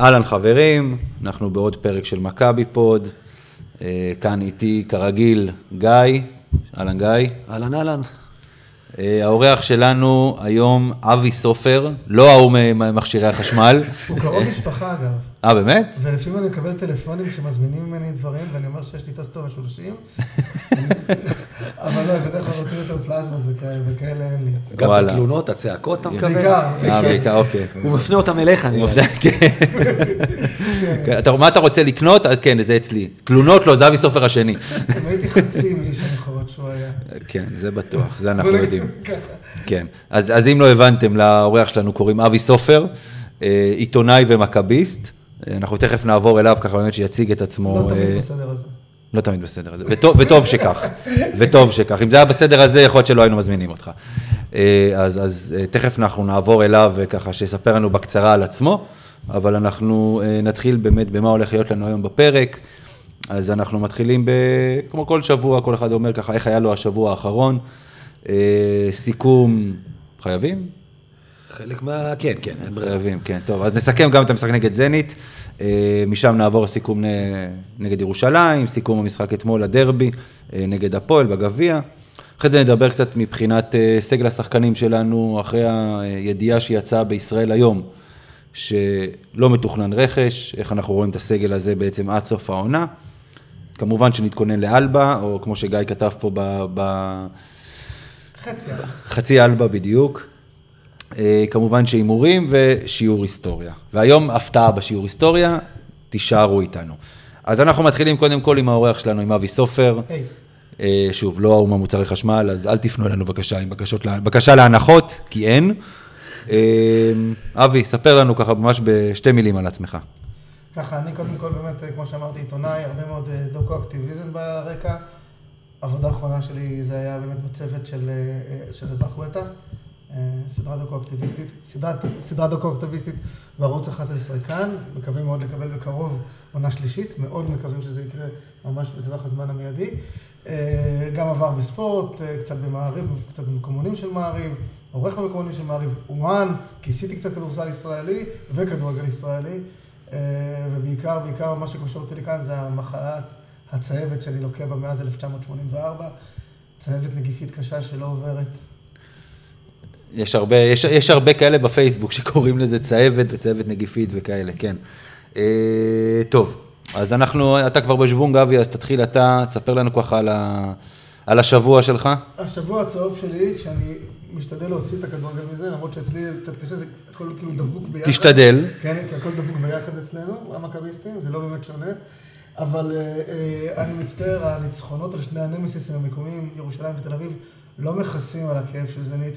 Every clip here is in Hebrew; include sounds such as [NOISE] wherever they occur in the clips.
אהלן חברים, אנחנו בעוד פרק של מכבי פוד. אה, כאן איתי כרגיל גיא, אהלן גיא. אהלן אהלן. אה, האורח שלנו היום אבי סופר, לא ההוא ממכשירי החשמל. הוא קרוב משפחה אגב. אה, באמת? ולפעמים אני מקבל טלפונים שמזמינים ממני דברים, ואני אומר שיש לי טוסטר משולשים. אבל לא, בדרך כלל רוצים יותר פלזמות וכאלה, וכאלה אין לי. גם וואלה. התלונות, הצעקות, אתה מקבל? בעיקר. אה, בעיקר, אוקיי. הוא מפנה אותם אליך, אני יודע. כן, אתה- מה אתה רוצה לקנות? אז כן, זה אצלי. תלונות לא, זה אבי סופר השני. אם הייתי חצי מאיש המכורות שהוא היה. כן, זה בטוח, זה אנחנו יודעים. כן, אז, אז אם לא הבנתם, לאורח שלנו קוראים אבי סופר, אה, עיתונאי ומכביסט. אנחנו תכף נעבור אליו ככה באמת שיציג את עצמו. לא תמיד אה, בסדר הזה. לא תמיד בסדר הזה, וטוב, וטוב שכך, וטוב שכך. אם זה היה בסדר הזה, יכול להיות שלא היינו מזמינים אותך. אה, אז, אז אה, תכף אנחנו נעבור אליו, וככה שיספר לנו בקצרה על עצמו, אבל אנחנו נתחיל באמת במה הולך להיות לנו היום בפרק. אז אנחנו מתחילים ב... כמו כל שבוע, כל אחד אומר ככה, איך היה לו השבוע האחרון. סיכום, חייבים? חלק מה... כן, כן, אין ברירה. חייבים, כן. טוב, אז נסכם גם את המשחק נגד זנית. אה, משם נעבור לסיכום נגד ירושלים, סיכום המשחק אתמול, הדרבי, אה, נגד הפועל בגביע. אחרי זה נדבר קצת מבחינת אה, סגל השחקנים שלנו, אחרי הידיעה שיצאה בישראל היום, שלא מתוכנן רכש, איך אנחנו רואים את הסגל הזה בעצם עד סוף העונה. כמובן שנתכונן לאלבה, או כמו שגיא כתב פה ב... ב... חצי. חצי אלבה בדיוק. אה, כמובן שהימורים ושיעור היסטוריה. והיום הפתעה בשיעור היסטוריה, תישארו איתנו. אז אנחנו מתחילים קודם כל עם האורח שלנו, עם אבי סופר. היי. אה, שוב, לא ההוא מהמוצרי חשמל, אז אל תפנו אלינו בבקשה עם בקשות, בקשה להנחות, כי אין. אה, אבי, ספר לנו ככה ממש בשתי מילים על עצמך. ככה, אני קודם כל באמת, כמו שאמרתי, עיתונאי, הרבה מאוד דוקו-אקטיביזם ברקע. העבודה האחרונה שלי זה היה באמת מצוות של, של אזרח גואטה, סדרה דוקו-אקטיביסטית, סדרת, סדרה דוקו-אקטיביסטית בערוץ 11 כאן, מקווים מאוד לקבל בקרוב עונה שלישית, מאוד מקווים שזה יקרה ממש בטווח הזמן המיידי. אה, גם עבר בספורט, אה, קצת במעריב, קצת במקומונים של מעריב, עורך במקומונים של מעריב, אומן, כיסיתי קצת כדורסל ישראלי וכדורגל ישראלי. אה, ובעיקר, בעיקר מה שקושר אותי לכאן זה המחלת הצהבת שאני לוקה בה מאז 1984. צהבת נגיפית קשה שלא עוברת. יש הרבה, יש, יש הרבה כאלה בפייסבוק שקוראים לזה צהבת וצהבת נגיפית וכאלה, כן. אה, טוב, אז אנחנו, אתה כבר בשוונג אבי, אז תתחיל אתה, תספר לנו ככה על, ה, על השבוע שלך. השבוע הצהוב שלי, כשאני משתדל להוציא את הכדורגל מזה, למרות שאצלי זה קצת קשה, זה הכל כאילו דבוק ביחד. תשתדל. כן, כי הכל דבוק ביחד אצלנו, המכביסטים, זה לא באמת שונה. אבל אה, אה, אני מצטער, הניצחונות על שני הנמסיסים המקומיים, ירושלים ותל אביב, לא מכסים על הכאב של זנית.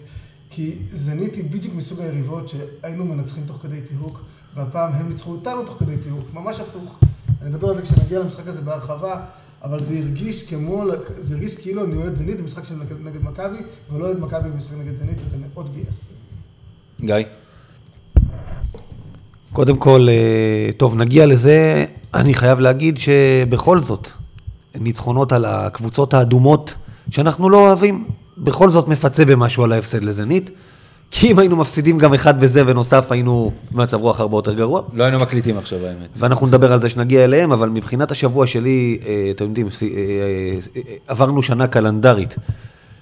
כי זנית היא בדיוק מסוג היריבות שהיינו מנצחים תוך כדי פיהוק, והפעם הם ניצחו אותנו תוך כדי פיהוק, ממש הפוך. אני אדבר על זה כשנגיע למשחק הזה בהרחבה, אבל זה הרגיש כמו, זה הרגיש כאילו אני אוהד זנית במשחק של נגד, נגד מכבי, ולא אוהד מכבי במשחק נגד זנית, וזה מאוד ביאס. גיא. קודם כל, אה, טוב, נגיע לזה. אני חייב להגיד שבכל זאת, ניצחונות על הקבוצות האדומות שאנחנו לא אוהבים, בכל זאת מפצה במשהו על ההפסד לזנית. כי אם היינו מפסידים גם אחד בזה ונוסף, היינו במצב רוח הרבה יותר גרוע. לא היינו מקליטים עכשיו האמת. ואנחנו נדבר על זה שנגיע אליהם, אבל מבחינת השבוע שלי, אה, אתם יודעים, אה, אה, עברנו שנה קלנדרית,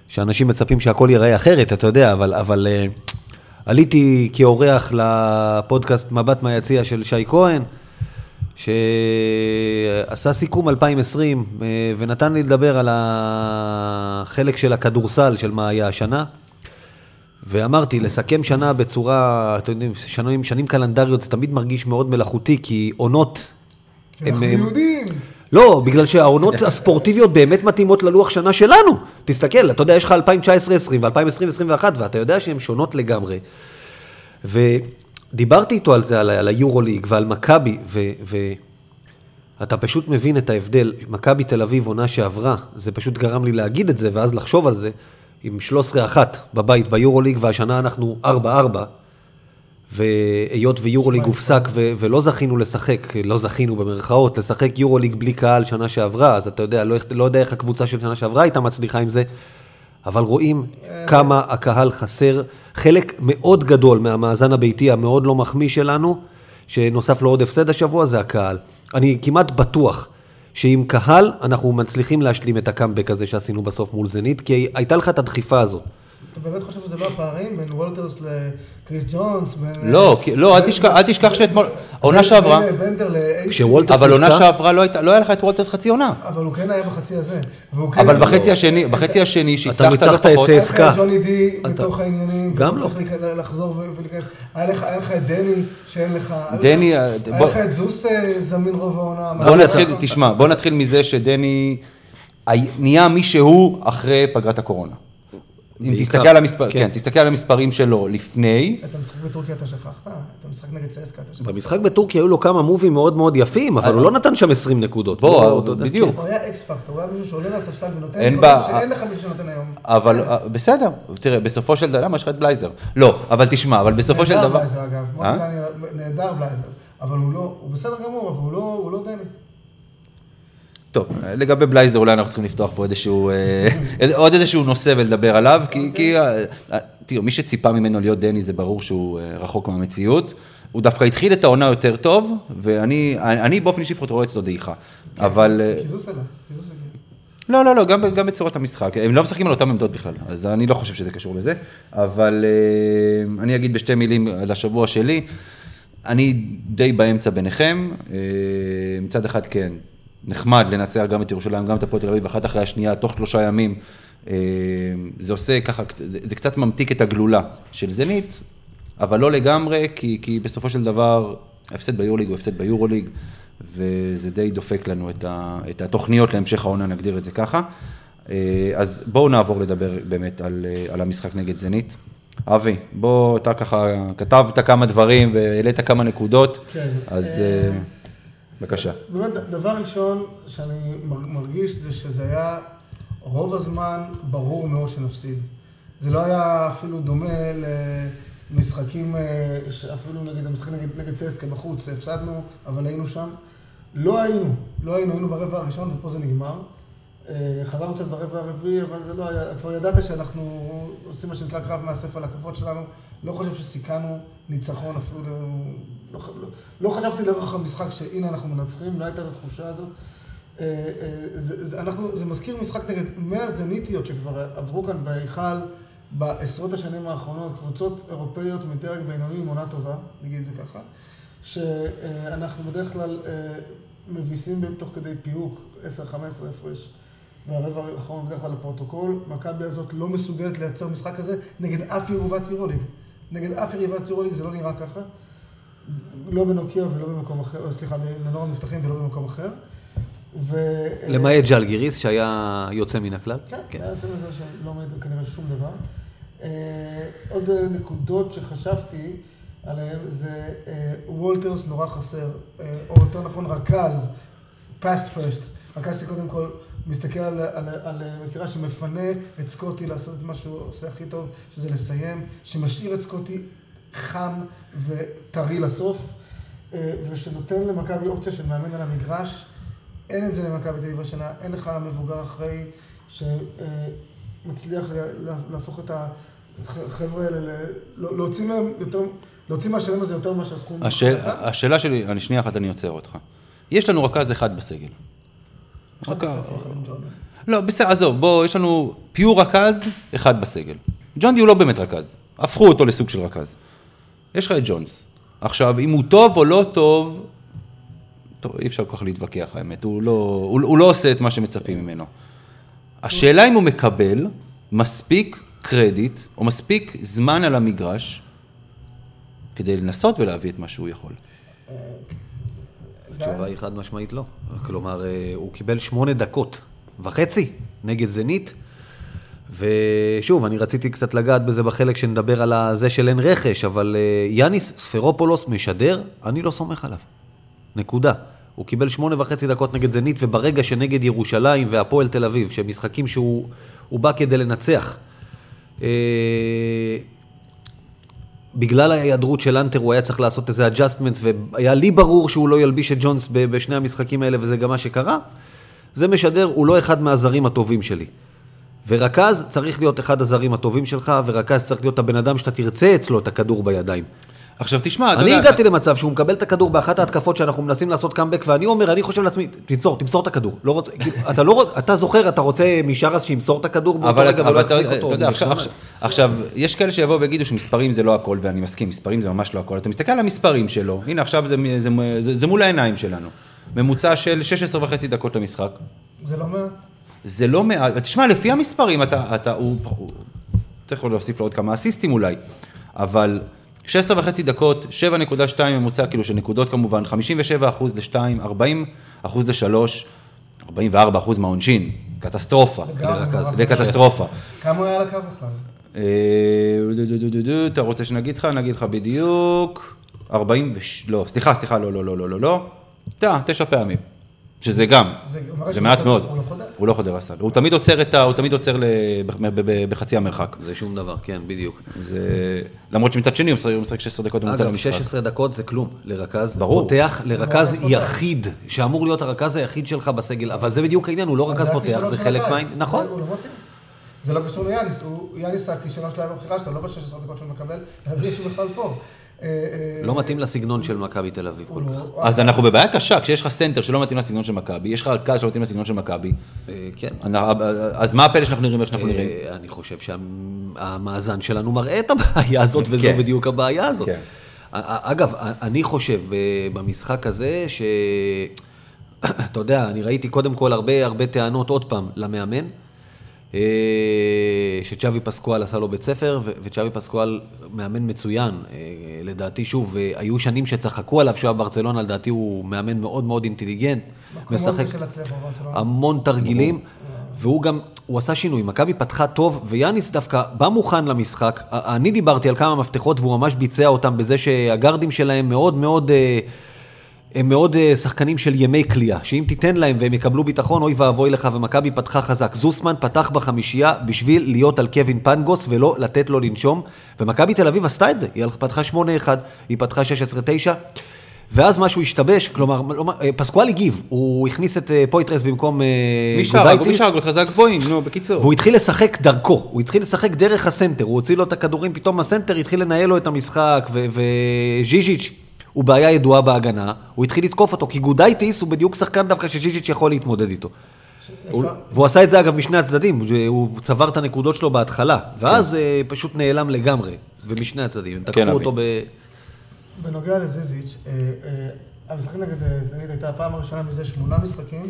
שאנשים מצפים שהכל ייראה אחרת, אתה יודע, אבל, אבל עליתי כאורח לפודקאסט מבט מהיציע של שי כהן, שעשה סיכום 2020, אה, ונתן לי לדבר על החלק של הכדורסל, של מה היה השנה. ואמרתי, לסכם שנה בצורה, אתם יודעים, שנים, שנים קלנדריות זה תמיד מרגיש מאוד מלאכותי, כי עונות... אנחנו הם- יהודים! לא, בגלל שהעונות [LAUGHS] הספורטיביות באמת מתאימות ללוח שנה שלנו. תסתכל, אתה יודע, יש לך 2019-2020 ו-2020-2021, ואתה יודע שהן שונות לגמרי. ודיברתי איתו על זה, על, על היורוליג ועל מכבי, ואתה פשוט מבין את ההבדל. מכבי תל אביב עונה שעברה, זה פשוט גרם לי להגיד את זה, ואז לחשוב על זה, עם 13-1 בבית ביורוליג, והשנה אנחנו 4-4. והיות ויורוליג הופסק ו- ולא זכינו לשחק, לא זכינו במרכאות, לשחק יורוליג בלי קהל שנה שעברה, אז אתה יודע, לא, לא יודע איך הקבוצה של שנה שעברה הייתה מצליחה עם זה, אבל רואים כמה הקהל חסר. חלק מאוד גדול מהמאזן הביתי המאוד לא מחמיא שלנו, שנוסף לו עוד הפסד השבוע, זה הקהל. אני כמעט בטוח שעם קהל אנחנו מצליחים להשלים את הקאמבק הזה שעשינו בסוף מול זנית, כי הייתה לך את הדחיפה הזאת. אתה באמת חושב שזה לא הפערים בין וולטרס לקריס ג'ונס? בין- לא, לא, אל תשכח- שאתמול- בין- עונה בין- שעברה- אבל עונה? שעברה לא הייתה- לא היה לך את וולטרס חצי עונה. אבל הוא כן היה בחצי הזה. כן- אבל בחצי השני, בחצי השני שהצלחת ניצחת לא את פחות, זה. היה לך ג'וני די אתה- בתוך העניינים, גם לא. צריך לחזור ולהיכנס. היה לך את דני, שאין לך. דני, אה, היה לך את זוס אה, זמין רוב העונה. בוא נתחיל, תשמע, בוא נתחיל מזה שדני הי- נהיה מי שהוא אחרי פגרת הקורונה. אם בעיקר, תסתכל על המספר, כן. כן, תסתכל על המספרים שלו לפני, את המשחק בטורקיה אתה שכחת? את המשחק נגד צסקה אתה שכחת? במשחק בטורקיה היו לו כמה מובים מאוד מאוד יפים, אבל הוא לא נתן שם 20 נקודות. בוא, לא, בדיוק. הוא היה אקס פקטור, הוא היה מישהו שעולה מהספסל ונותן אין בה- שאין לך מישהו שנותן היום. אבל אה, בסדר, תראה, בסופו של דבר, למה יש לך את בלייזר? לא, אבל תשמע, אבל בסופו של נהדר דבר... בלייזר אגב, אה? נהדר בלייזר, אבל הוא לא, הוא בסדר גמור, אבל הוא לא- הוא לא דני. טוב, לגבי בלייזר אולי אנחנו צריכים לפתוח פה איזשהו, אה, עוד איזשהו נושא ולדבר עליו, כי, כי אה, תראו, מי שציפה ממנו להיות דני זה ברור שהוא אה, רחוק מהמציאות. הוא דווקא התחיל את העונה יותר טוב, ואני אני באופן אישי לפחות רואה אצלו דעיכה. אבל... אה, קיזוס אלה, קיזוס אלה. לא, לא, לא, גם, גם בצורת המשחק. הם לא משחקים על אותם עמדות בכלל, אז אני לא חושב שזה קשור לזה. אבל אני אגיד בשתי מילים על השבוע שלי. אני די באמצע ביניכם. מצד אחד כן, נחמד לנצח גם את ירושלים, גם את הפועל תל אביב, אחת אחרי השנייה, תוך שלושה ימים. אה, זה עושה ככה, זה, זה קצת ממתיק את הגלולה של זנית, אבל לא לגמרי, כי, כי בסופו של דבר, ההפסד ביורוליג הוא הפסד ביורוליג, וזה די דופק לנו את, ה, את התוכניות להמשך העונה, נגדיר את זה ככה. אה, אז בואו נעבור לדבר באמת על, אה, על המשחק נגד זנית. אבי, בוא, אתה ככה כתבת כמה דברים והעלית כמה נקודות, כן. אז בבקשה. באמת, דבר ראשון שאני מר- מרגיש זה שזה היה רוב הזמן ברור מאוד שנפסיד. זה לא היה אפילו דומה למשחקים, אה, אפילו נגיד המשחק נגד, נגד צסקה בחוץ, הפסדנו, אבל היינו שם. לא היינו, לא היינו, היינו ברבע הראשון ופה זה נגמר. אה, חזרנו קצת ברבע הרביעי, אבל זה לא היה, כבר ידעת שאנחנו עושים מה שנקרא קרב מאסף על שלנו. לא חושב שסיכנו ניצחון אפילו, לא, לא, לא, חשבתי לאורך המשחק שהנה אנחנו מנצחים, לא הייתה את התחושה הזאת. אה, אה, זה, מזכיר משחק נגד 100 זניטיות שכבר עברו כאן בהיכל בעשרות השנים האחרונות, קבוצות אירופאיות מדרג בינוני עם עונה טובה, נגיד את זה ככה, שאנחנו בדרך כלל אה, מביסים בהם תוך כדי פיוק, 10-15 הפרש, והרבע האחרון בדרך כלל לפרוטוקול. מכבי הזאת לא מסוגלת לייצר משחק כזה נגד אף יריבת יורוליג. נגד אף יריבת יורוליג זה לא נראה ככה. לא בנוקיה ולא במקום אחר, או, סליחה, בנוער המבטחים ולא במקום אחר. ו... למעט ג'לגיריס שהיה יוצא מן הכלל. כן, היה יוצא מזה שלא עומד כנראה שום דבר. אה, עוד אה, נקודות שחשבתי עליהן זה אה, וולטרס נורא חסר, אה, או יותר נכון רכז, past first, רכז שקודם כל מסתכל על, על, על מסירה שמפנה את סקוטי לעשות את מה שהוא עושה הכי טוב, שזה לסיים, שמשאיר את סקוטי חם וטרי לסוף, אה, ושנותן למכבי אופציה של מאמן על המגרש. אין את זה למכבי תל אביב השנה, אין לך מבוגר אחראי שמצליח להפוך את החבר'ה האלה, ל- לא- להוציא מהם יותר, להוציא מהשלם הזה יותר ממה שהסכום. השאל. השאלה שלי, אני שנייה אחת אני עוצר אותך. יש לנו רכז אחד בסגל. רכז-. לא, בסדר, עזוב, בוא, יש לנו פיור רכז, אחד בסגל. ג'ון די הוא לא באמת רכז, הפכו אותו לסוג של רכז. יש לך את ג'ונס. עכשיו, אם הוא טוב או לא טוב, טוב, אי אפשר כל כך להתווכח, האמת, הוא לא, הוא, הוא לא עושה את מה שמצפים ממנו. השאלה אם הוא מקבל מספיק קרדיט, או מספיק זמן על המגרש, כדי לנסות ולהביא את מה שהוא יכול. התשובה היא חד משמעית לא. כלומר, אה, הוא קיבל שמונה דקות וחצי נגד זנית. ושוב, אני רציתי קצת לגעת בזה בחלק שנדבר על זה של אין רכש, אבל אה, יאניס ספרופולוס משדר, אני לא סומך עליו. נקודה. הוא קיבל שמונה וחצי דקות נגד זנית, וברגע שנגד ירושלים והפועל תל אביב, שהם משחקים שהוא הוא בא כדי לנצח, אה, בגלל ההיעדרות של אנטר הוא היה צריך לעשות איזה אג'סטמנט, והיה לי ברור שהוא לא ילביש את ג'ונס בשני המשחקים האלה, וזה גם מה שקרה. זה משדר, הוא לא אחד מהזרים הטובים שלי. ורכז צריך להיות אחד הזרים הטובים שלך, ורכז צריך להיות הבן אדם שאתה תרצה אצלו את הכדור בידיים. עכשיו תשמע, אתה אני יודע... הגעתי למצב שהוא מקבל את הכדור באחת ההתקפות שאנחנו מנסים לעשות קאמבק, ואני אומר, אני חושב לעצמי, תמסור, תמסור את הכדור. לא רוצה, כאילו, אתה לא רוצה, אתה זוכר, אתה רוצה משרס שימסור את הכדור באותו אבל, רגע אבל ולא אתה, יחזיק אתה אותו. יודע, עכשיו, עכשיו, עכשיו, יש כאלה שיבואו ויגידו שמספרים זה לא הכל, ואני מסכים, מספרים זה ממש לא הכל. אתה מסתכל על המספרים שלו, הנה עכשיו זה, זה, זה, זה מול העיניים שלנו. ממוצע של 16 וחצי דקות למשחק. זה לא מעט. זה לא מעט, תשמע, לפי המספרים, אתה, אתה, הוא, הוא, אתה יכול להוסיף לו עוד כמה אסיסטים אולי, אבל 16 וחצי דקות, 7.2 ממוצע, כאילו של נקודות כמובן, 57 אחוז ל-2, 40 אחוז ל-3, 44 אחוז מהעונשין, קטסטרופה, זה קטסטרופה. כמה הוא היה על הקו בכלל? אה, אתה רוצה שנגיד לך? נגיד לך בדיוק, 40 וש... לא, סליחה, סליחה, לא, לא, לא, לא, לא, לא, תשע פעמים, שזה גם, זה זה מעט מאוד. הוא לא חודר? הוא לא חודר לסל, הוא תמיד עוצר את ה... הוא תמיד עוצר ל- ב- ב- ב- בחצי המרחק. זה שום דבר, כן, בדיוק. זה... למרות שמצד שני הוא משחק- הוא משחק 16 דקות ממוצע אגב, למשחק. 16 דקות זה כלום לרכז. ברור. פותח לרכז לא יחיד, שאמור להיות הרכז היחיד שלך בסגל, אבל זה בדיוק העניין, הוא לא רכז פותח, זה חלק. מהעניין. נכון. לא. זה לא קשור ליאניס, הוא- יאניס הכישלון שלו היה בבחירה שלו, לא ב-16 דקות שהוא מקבל, אלא בלי שהוא בכלל פה. אה, אה, לא מתאים לסגנון של מכבי תל אביב כל לא- כך. אז אנחנו בבעיה קשה, כשיש לך סנטר שלא מתאים לסגנון של מכבי, יש לך רכז שלא מתאים לסגנון של מכבי, אה, כן. אז מה הפלא שאנחנו נראים איך שאנחנו נראים? אה, אני חושב שהמאזן שלנו מראה את הבעיה הזאת, [LAUGHS] וזו כן. בדיוק הבעיה הזאת. כן. אגב, אני חושב אה, במשחק הזה, ש... [CLEARS THROAT] אתה יודע, אני ראיתי קודם כל הרבה הרבה טענות עוד פעם למאמן, אה, שצ'אבי פסקואל עשה לו בית ספר, וצ'אבי פסקואל מאמן מצוין. אה, לדעתי, שוב, אה, היו שנים שצחקו עליו שהוא היה ברצלונה, לדעתי הוא מאמן מאוד מאוד אינטליגנט. מאוד משחק. המון תרגילים, והוא גם, הוא עשה שינוי. מכבי פתחה טוב, ויאניס דווקא בא מוכן למשחק. אני דיברתי על כמה מפתחות, והוא ממש ביצע אותם בזה שהגרדים שלהם מאוד מאוד... הם מאוד אה, שחקנים של ימי קליעה, שאם תיתן להם והם יקבלו ביטחון, אוי ואבוי לך, ומכבי פתחה חזק. זוסמן פתח בחמישייה בשביל להיות על קווין פנגוס ולא לתת לו לנשום, ומכבי תל אביב עשתה את זה, היא פתחה 8-1, היא פתחה 16-9, ואז משהו השתבש, כלומר, אה, פסקואל הגיב, הוא הכניס את אה, פויטרס במקום אה, מי שהרג מי גודייטיס. שהרג אותך זה הגבוהים, נו, בקיצור. והוא התחיל לשחק דרכו, הוא התחיל לשחק דרך הסנטר, הוא הוציא לו את הכדורים, פתאום הסנטר התחיל לנהל לו את המשחק, ו- וז'יז'יץ' הוא בעיה ידועה בהגנה, הוא התחיל לתקוף אותו, כי גודייטיס הוא בדיוק שחקן דווקא שז'יז'יץ' יכול להתמודד איתו. הוא- והוא עשה את זה אגב משני הצדדים, הוא צבר את הנקודות שלו בהתחלה, ואז אה, פשוט נעלם לגמרי, ומשני הצדדים, הם תקפו אבי. אותו ב... בנוגע לזיזיץ', אה, אה, המשחק נגד זנית הייתה הפעם הראשונה מזה שמונה משחקים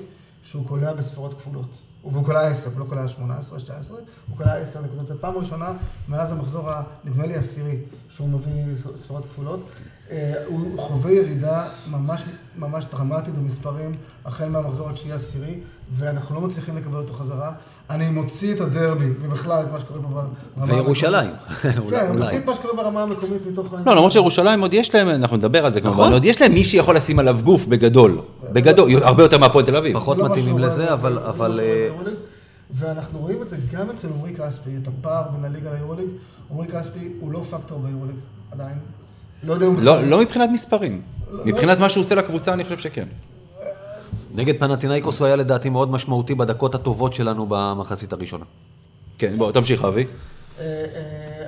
שהוא קולע בספרות כפולות. והוא קולע עשר, הוא לא קולע שמונה עשרה, שתיים עשרה, הוא קולע עשר נקודות. זו פעם ראשונה מאז המחזור, ה- נדמה לי, העשירי, שהוא מביא ספרות כפולות. אה, הוא חווה ירידה ממש, ממש דרמטית במספרים, החל מהמחזור התשיעי העשירי, ואנחנו לא מצליחים לקבל אותו חזרה. אני מוציא את הדרבי, ובכלל את מה שקורה פה ברמה... וירושלים. המקומית. אולי- כן, אני. מוציא את מה שקורה ברמה המקומית מתוך... לא, למרות שירושלים עוד יש להם, אנחנו נדבר על זה נכון. כמובן, עוד יש להם מי שיכול לשים עליו גוף בגדול, בגדול, הרבה יותר מהפועל תל אביב. פחות לא מתאימים לזה, אבל- לא אה. ואנחנו רואים את זה גם אצל עמרי כספי, את הפער בין הליגה ליורוליג. עמרי כספי הוא לא פקטור ביורוליג עדיין. לא יודע. לא לא מבחינת מספרים, מבחינת מה שהוא עושה לקבוצה אני חושב שכן. נגד פנאתינייקוס הוא היה לדעתי מאוד משמעותי בדקות הטובות שלנו במחצית הראשונה. כן, בוא, תמשיך אבי. אה,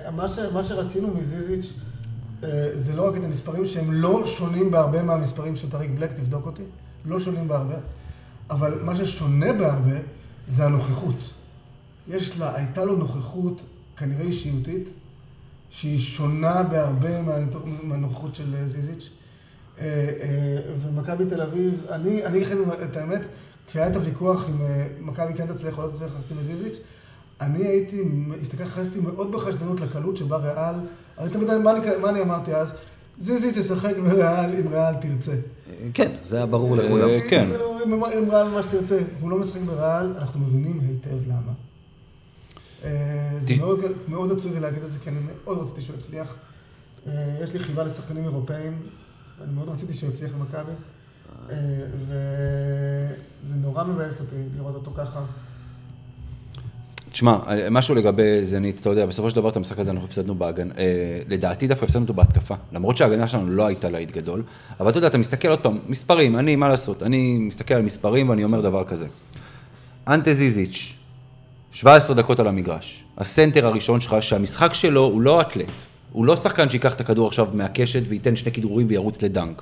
אה, מה שרצינו מז'יז'יץ' אה, זה לא רק את המספרים שהם לא שונים בהרבה מהמספרים של טאריק בלק, תבדוק אותי, לא שונים בהרבה, אבל מה ששונה בהרבה זה הנוכחות. יש לה, הייתה לו נוכחות כנראה אישיותית, שהיא שונה בהרבה מהנוכחות של זיזיץ'. אה, אה, ומכבי תל אביב, אני, אני אגיד לכם את האמת, כשהיה את הוויכוח אם אה, מכבי כן תצליח או לא תצליח להחתים את זיזיץ', אני הייתי, הסתכל, חסתי מאוד בחשדנות לקלות שבה ריאל, אני תמיד, מה אני, מה אני אמרתי אז? זיזיץ' ישחק בריאל אם ריאל תרצה. כן, זה היה ברור לכולם. כן. כאילו, אם, אם ריאל מה שתרצה, הוא לא משחק בריאל, אנחנו מבינים היטב למה. זה מאוד, מאוד עצוב לי להגיד את זה, כי אני מאוד רציתי שהוא יצליח. יש לי חיבה לשחקנים אירופאים, ואני מאוד רציתי שהוא יצליח במכבי. אה, וזה נורא מבאס אותי לראות אותו ככה. תשמע, משהו לגבי זנית, אתה יודע, בסופו של דבר את המשחק הזה אנחנו הפסדנו בהגנה, אה, לדעתי דווקא הפסדנו אותו בהתקפה, למרות שההגנה שלנו לא הייתה להיט גדול, אבל אתה יודע, אתה מסתכל עוד פעם, מספרים, אני, מה לעשות, אני מסתכל על מספרים ואני אומר דבר כזה. אנטה זיזיץ', 17 דקות על המגרש, הסנטר הראשון שלך, שהמשחק שלו הוא לא אתלט, הוא לא שחקן שיקח את הכדור עכשיו מהקשת וייתן שני כדרורים וירוץ לדנק.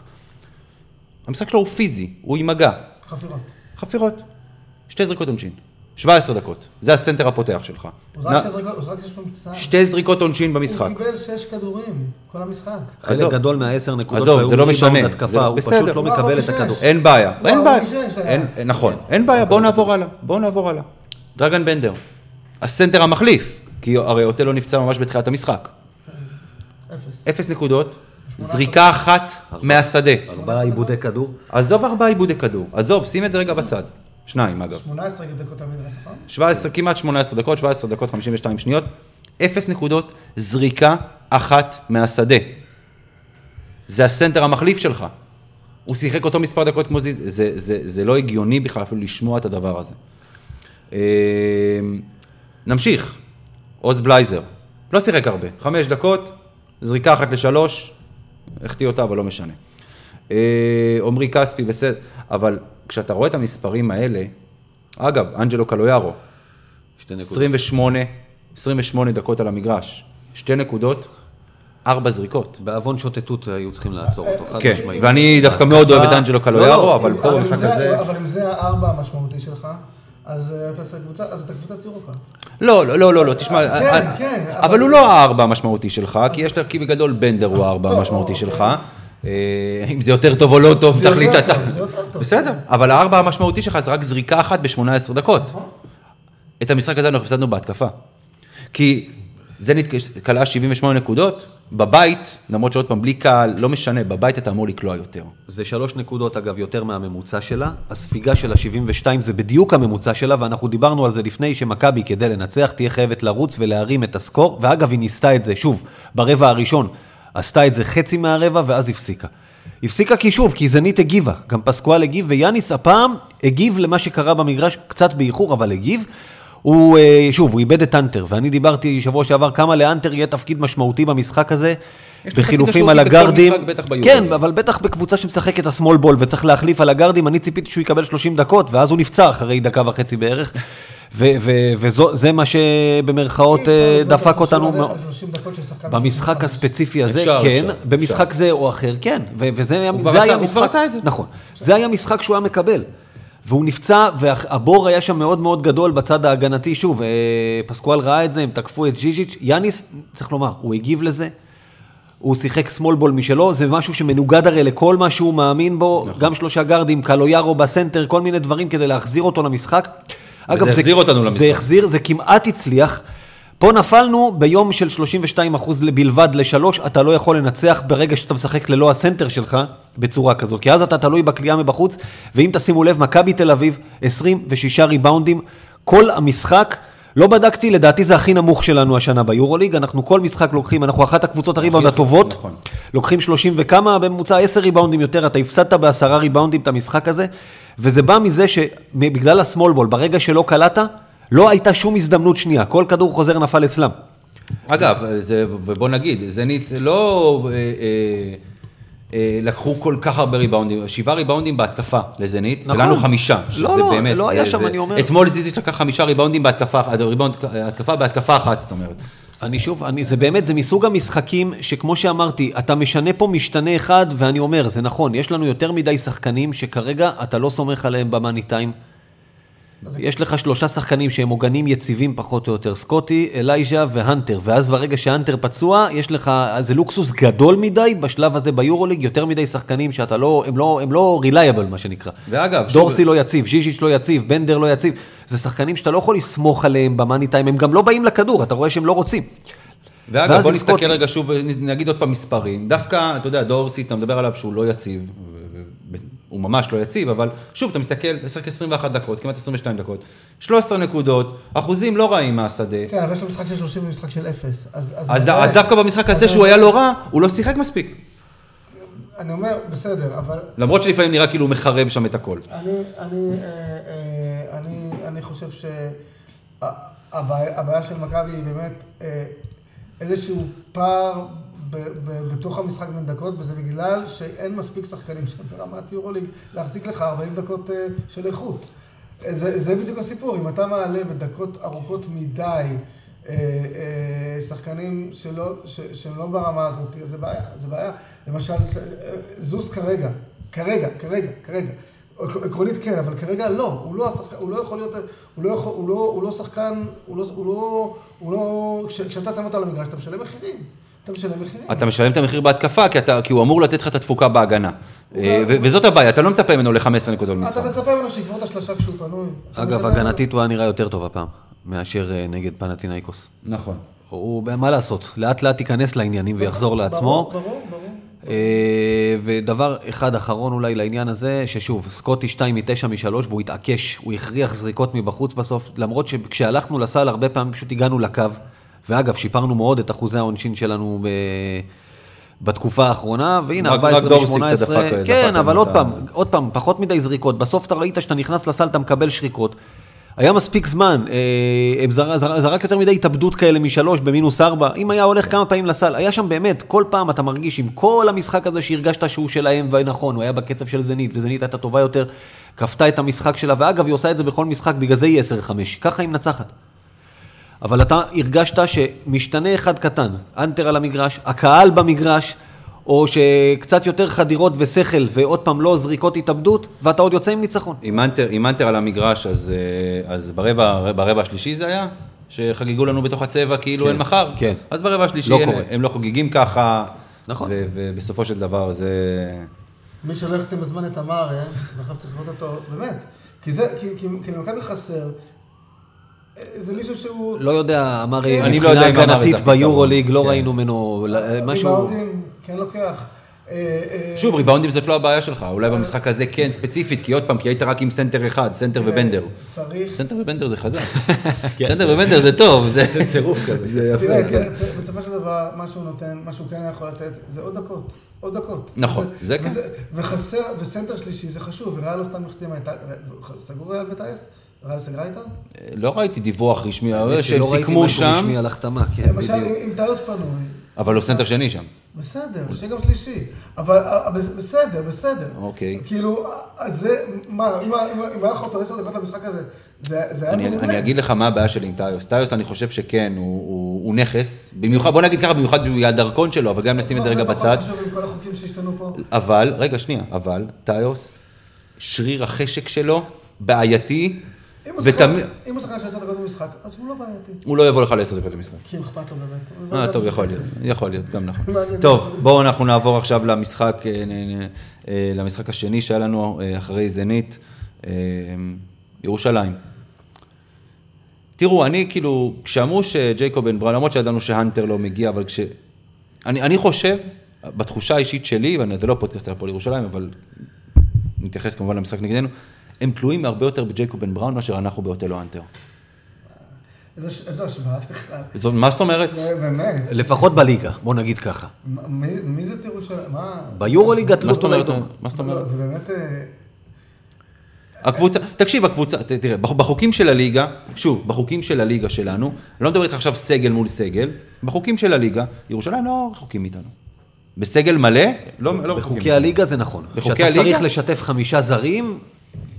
המשחק שלו הוא פיזי, הוא עם מגע. חפירות. חפירות. שתי זריקות עונשין. 17 דקות. זה הסנטר הפותח שלך. הוא זרק שש זריקות, הוא זרק שש. שתי זריקות עונשין במשחק. הוא קיבל שש כדורים, כל המשחק. חלק. גדול מהעשר נקודות עזוב, שהיו זה לא משנה. התקפה, הוא. פשוט לא מקבל את הכדור. אין בעיה, אין בעיה. נכון, אין בעיה, בואו נעבור הלאה. בואו נעבור הלאה. דרגן בנדר, הסנטר המחליף, כי הרי אוטלו נפצע ממש בתחילת המשחק. אפס. אפס נקודות, זריקה אחת מהשדה. ארבעה עיבודי כדור. עזוב ארבעה עיבודי כדור, עזוב, שים את זה רגע בצד. שניים אגב. 18 דקות המגרש, נכון? 17, כמעט 18 דקות, 17 דקות 52 שניות, אפס נקודות, זריקה אחת מהשדה. זה הסנטר המחליף שלך. הוא שיחק אותו מספר דקות כמו זיז, זה, זה, זה לא הגיוני בכלל אפילו לשמוע את הדבר הזה. אה, נמשיך, עוז בלייזר, לא שיחק הרבה, חמש דקות, זריקה אחת לשלוש, החטיא אותה, אבל לא משנה. אה, עמרי כספי, בסדר, אבל כשאתה רואה את המספרים האלה, אגב, אנג'לו קלויארו, שתי נקודות. 28, 28 דקות על המגרש, שתי נקודות, ארבע זריקות. בעוון שוטטות היו צריכים לעצור אותו, חד כן, משמעית. ואני דווקא מאוד אוהב את אנג'לו לא, קלויארו, לא, אבל פה אבל אם במשחק זה- הזה... אבל אם זה הארבע המשמעותי שלך, אז אה, אתה עושה קבוצה, אז אתה קבוצת יורוקה. לא, לא, לא, לא, לא, תשמע, כן, אה, כן, אבל הוא לא הארבע המשמעותי שלך, כי יש לך, כי בגדול בנדר הוא הארבע המשמעותי. שלך. אה, אם זה יותר טוב או לא טוב, תחליט אתה. בסדר, אבל הארבע המשמעותי שלך זה רק זריקה אחת ב-18 דקות. נכון. את המשחק הזה אנחנו הפסדנו בהתקפה. כי זנית כלה 78 נקודות, בבית, למרות שעוד פעם, בלי קהל, לא משנה, בבית אתה אמור לקלוע יותר. זה שלוש נקודות, אגב, יותר מהממוצע שלה. הספיגה של ה-72 זה בדיוק הממוצע שלה, ואנחנו דיברנו על זה לפני שמכבי, כדי לנצח, תהיה חייבת לרוץ ולהרים את הסקור. ואגב, היא ניסתה את זה, שוב, ברבע הראשון. עשתה את זה חצי מהרבע, ואז הפסיקה. הפסיקה כי שוב, כי זנית הגיבה. גם פסקואל הגיב, ויאניס הפעם הגיב למה שקרה במגרש, קצת באיחור, אבל הגיב. הוא, אה, שוב, הוא איבד את אנטר, ואני דיברתי שבוע שעבר כמה לאנטר יהיה תפקיד משמעותי במשחק הזה, בחילופים על ביורו. כן, אבל בטח בקבוצה שמשחקת השמאל בול וצריך להחליף על הגרדים, אני ציפיתי שהוא יקבל 30 דקות, ואז הוא נפצע אחרי דקה וחצי בערך. וזה מה שבמרכאות אה, דפק אותנו מאוד. על 30 דקות של שחקן במשחק 35. הספציפי הזה, כן, במשחק זה או אחר, כן, וזה היה, הוא כבר עשה את זה. נכון, זה היה משחק שהוא היה מקבל, והוא נפצע, והבור היה שם מאוד מאוד גדול בצד ההגנתי, שוב, אה, פסקואל ראה את זה, הם תקפו את ז'יז'יץ', יאניס, צריך לומר, הוא הגיב לזה, הוא שיחק סמול בול משלו, זה משהו שמנוגד הרי לכל מה שהוא מאמין בו, נכון. גם שלושה גרדים, קלויארו בסנטר, כל מיני דברים כדי להחזיר אותו למשחק. אגב, החזיר אותנו למשחק. זה החזיר, זה כמעט הצליח. פה נפלנו ביום של 32 אחוז בלבד לשלוש, אתה לא יכול לנצח ברגע שאתה משחק ללא הסנטר שלך בצורה כזאת, כי אז אתה תלוי בקליעה מבחוץ, ואם תשימו לב, מכבי תל אביב, 26 ריבאונדים, כל המשחק, לא בדקתי, לדעתי זה הכי נמוך שלנו השנה ביורוליג, אנחנו כל משחק לוקחים, אנחנו אחת הקבוצות הריבאונד הטובות, נכון. לוקחים 30 וכמה, בממוצע 10 ריבאונדים יותר, אתה הפסדת בעשרה ריבאונדים את המשחק הזה, וזה בא מזה שבגלל הסמול בול, ברגע שלא קלעת, לא הייתה שום הזדמנות שנייה, כל כדור חוזר נפל אצלם. אגב, זה, ובוא נגיד, זנית לא אה, אה, אה, לקחו כל כך הרבה ריבאונדים, שבעה ריבאונדים בהתקפה לזנית, נכון. ולנו חמישה, שזה לא, לא, באמת, לא היה זה- שם, זה- אני אומר. אתמול זיזיץ' לקח חמישה ריבאונדים בהתקפה, ריבאונד, התקפה בהתקפה אחת, זאת אומרת. אני שוב, אני, זה באמת, זה מסוג המשחקים שכמו שאמרתי, אתה משנה פה משתנה אחד, ואני אומר, זה נכון, יש לנו יותר מדי שחקנים שכרגע אתה לא סומך עליהם במאני טיים. יש לך שלושה שחקנים שהם עוגנים יציבים פחות או יותר, סקוטי, אלייז'ה והנטר, ואז ברגע שהנטר פצוע, יש לך, זה לוקסוס גדול מדי בשלב הזה ביורוליג, יותר מדי שחקנים שאתה לא, הם לא, הם לא reliable מה שנקרא. ואגב, דורסי שוב- לא יציב, ז'יז'יץ' לא יציב, בנדר לא יציב, זה שחקנים שאתה לא יכול לסמוך עליהם במאני טיים, הם גם לא באים לכדור, אתה רואה שהם לא רוצים. ואגב, בוא נסתכל. רגע שוב, נגיד עוד פעם מספרים. דווקא, אתה יודע, דורסי, אתה מדבר עליו שהוא לא יציב, הוא ממש לא יציב, אבל שוב, אתה מסתכל, משחק 21 דקות, כמעט 22 דקות, 13 נקודות, אחוזים לא רעים מהשדה. כן, אבל יש לו משחק של 30 ומשחק של 0. אז, אז, אז, זה- אז דווקא במשחק הזה שהוא זה- היה לא רע, הוא לא שיחק מספיק. אני אומר, בסדר, אבל למרות שלפעמים נראה כאילו הוא מחרב שם את הכל. אני, אני, אה, אה, אני, אני חושב שהבעיה של מכבי היא באמת אה, איזשהו פער בתוך המשחק בין דקות, וזה בגלל שאין מספיק שחקנים שהם ברמת יורוליג להחזיק לך 40 דקות אה, של איכות. זה, זה בדיוק הסיפור, אם אתה מעלה בדקות ארוכות מדי אה, אה, שחקנים שלא, ש, שהם לא ברמה הזאת, זה בעיה, זה בעיה. למשל, זוס כרגע, כרגע, כרגע, כרגע. עק- עקרונית כן, אבל כרגע לא, הוא לא, השחק, הוא לא יכול להיות, הוא לא, יכול, הוא לא, הוא לא שחקן, הוא לא, הוא לא, הוא לא, כש, כשאתה שם אותו על המגרש אתה משלם מחירים, אתה משלם מחירים. אתה משלם את המחיר בהתקפה, כי, אתה, כי הוא אמור לתת לך את התפוקה בהגנה. אה, ו- וזאת הבעיה, אתה לא מצפה ממנו ל-15 נקודות במשחק. אתה מצפה ממנו שיגמור את השלושה כשהוא פנוי. אגב, הגנתית הוא היה נראה יותר טוב הפעם, מאשר אה, נגד פנטינאיקוס. נכון. הוא, מה לעשות, לאט לאט ייכנס לעניינים ויחזור ברור, לעצמו. ברור, ברור. אה, ודבר אחד אחרון אולי לעניין הזה, ששוב, סקוטי 2 מ-9 מ-3 והוא התעקש, הוא הכריח זריקות מבחוץ בסוף, למרות שכשהלכנו לסל הרבה פעמים פשוט הגענו לקו, ואגב, שיפרנו מאוד את אחוזי העונשין שלנו ב... בתקופה האחרונה, והנה, רק- 14 רק דורסי ו-18, קצת דפק- כן, דפק אבל עוד פעם, עוד פעם, פחות מדי זריקות, בסוף אתה ראית שאתה נכנס לסל, אתה מקבל שריקות. היה מספיק זמן, אה, הם זר, זר, זרק יותר מדי התאבדות כאלה משלוש במינוס ארבע, אם היה הולך כמה פעמים לסל, היה שם באמת, כל פעם אתה מרגיש עם כל המשחק הזה שהרגשת שהוא שלהם, ונכון, הוא היה בקצב של זנית, וזנית הייתה טובה יותר, כפתה את המשחק שלה, ואגב, היא עושה את זה בכל משחק, בגלל זה היא 10-5, ככה היא מנצחת. אבל אתה הרגשת שמשתנה אחד קטן, אנטר על המגרש, הקהל במגרש, או שקצת יותר חדירות ושכל, ועוד פעם לא זריקות התאבדות, ואתה עוד יוצא עם ניצחון. עם אנטר, עם אנטר על המגרש, אז, אה, אז ברבע, ברבע השלישי זה היה? שחגגו לנו בתוך הצבע כאילו כן, אין מחר? כן. אז ברבע השלישי לא אין, קורה. הם לא חוגגים ככה. נכון. ו- ובסופו של דבר זה... מי שלא החתים בזמן את תמר, אה? ועכשיו צריך לראות אותו, באמת. כי זה, כי, כי, כי למכבי חסר, זה מישהו שהוא... לא יודע, אמר, אני לא יודע מבחינה הגנתית. ביורוליג, לא כן. ראינו ממנו משהו... ריבאונדים, כן לוקח. אה, אה, שוב, ריבאונדים זאת לא הבעיה שלך, אולי במשחק הזה כן, ספציפית, כי עוד פעם, כי היית רק עם סנטר אחד, סנטר ובנדר. צריך... סנטר ובנדר זה חזק. [LAUGHS] סנטר ובנדר זה טוב, זה צירוף כזה. זה יפה. תראה, כן. בסופו של דבר, מה שהוא נותן, מה שהוא כן יכול לתת, זה עוד דקות. עוד דקות. נכון, זה כן. וחסר, וסנטר שלישי זה חשוב, וריאל לא סתם החתימה סגור ריאל בטייס? סגרה איתה? לא ראיתי דיווח רשמי, אבל שלא שהם ראיתי סיכמו משהו שם, רשמי על החתמה, כן, למשל, בדיוק. אם אם טייס פנוי, אבל הוא סנטר שני שם. בסדר, שיהיה גם שלישי. אבל אה, בס- בסדר, בסדר. אוקיי. כאילו, אז זה, מה, אם היה לך אותו עשר דקות למשחק הזה, זה זה היה אני, מעולה. אני אגיד לך מה הבעיה שלי עם טיוס. טיוס, אני חושב שכן, הוא, הוא, הוא נכס. במיוחד, בוא נגיד ככה, במיוחד בגלל הדרכון שלו, אבל גם נשים את זה רגע בצד. עם שהשתנו פה. אבל, רגע, שנייה, אבל טיוס, שריר החשק שלו בעייתי, אם הוא שחקן- של עשר דקות במשחק, אז הוא לא בעייתי. הוא לא יבוא לך לעשר דקות למשחק. כי אם אכפת לו באמת. אה, יבוא טוב, יכול להיות. יכול להיות, גם נכון. טוב, בואו אנחנו נעבור עכשיו למשחק, אה, אה, למשחק השני שהיה לנו אה, אחרי זנית, ירושלים. תראו, אני כאילו, כשאמרו שג'ייקוב בן בראון, למרות שידענו שהאנטר לא מגיע, אבל כש... אני, אני חושב, בתחושה האישית שלי, וזה לא פודקאסט על הפועל ירושלים, אבל נתייחס כמובן למשחק נגדנו, הם תלויים הרבה יותר בג'ייקוב בן בראון מאשר אנחנו באוטלו אנטר. איזו השוואה בכלל. זאת- מה זאת אומרת? זה באמת. לפחות בליגה, בוא נגיד ככה. מי מי זה תראו של... מה? ביורוליג מה התלות זאת אומרת? אולי דומה. מה זאת לא, אומרת? זה באמת... אה, הקבוצה, תקשיב, הקבוצה, תראה, בח- בחוקים של הליגה, שוב, בחוקים של הליגה שלנו, אני לא מדבר איתך עכשיו סגל מול סגל, בחוקים של הליגה, ירושלים לא רחוקים מאיתנו. בסגל מלא, לא, לא רחוקים. בחוקי הליגה זה נכון. בחוקי כשאתה הליגה? צריך לשתף חמישה זרים,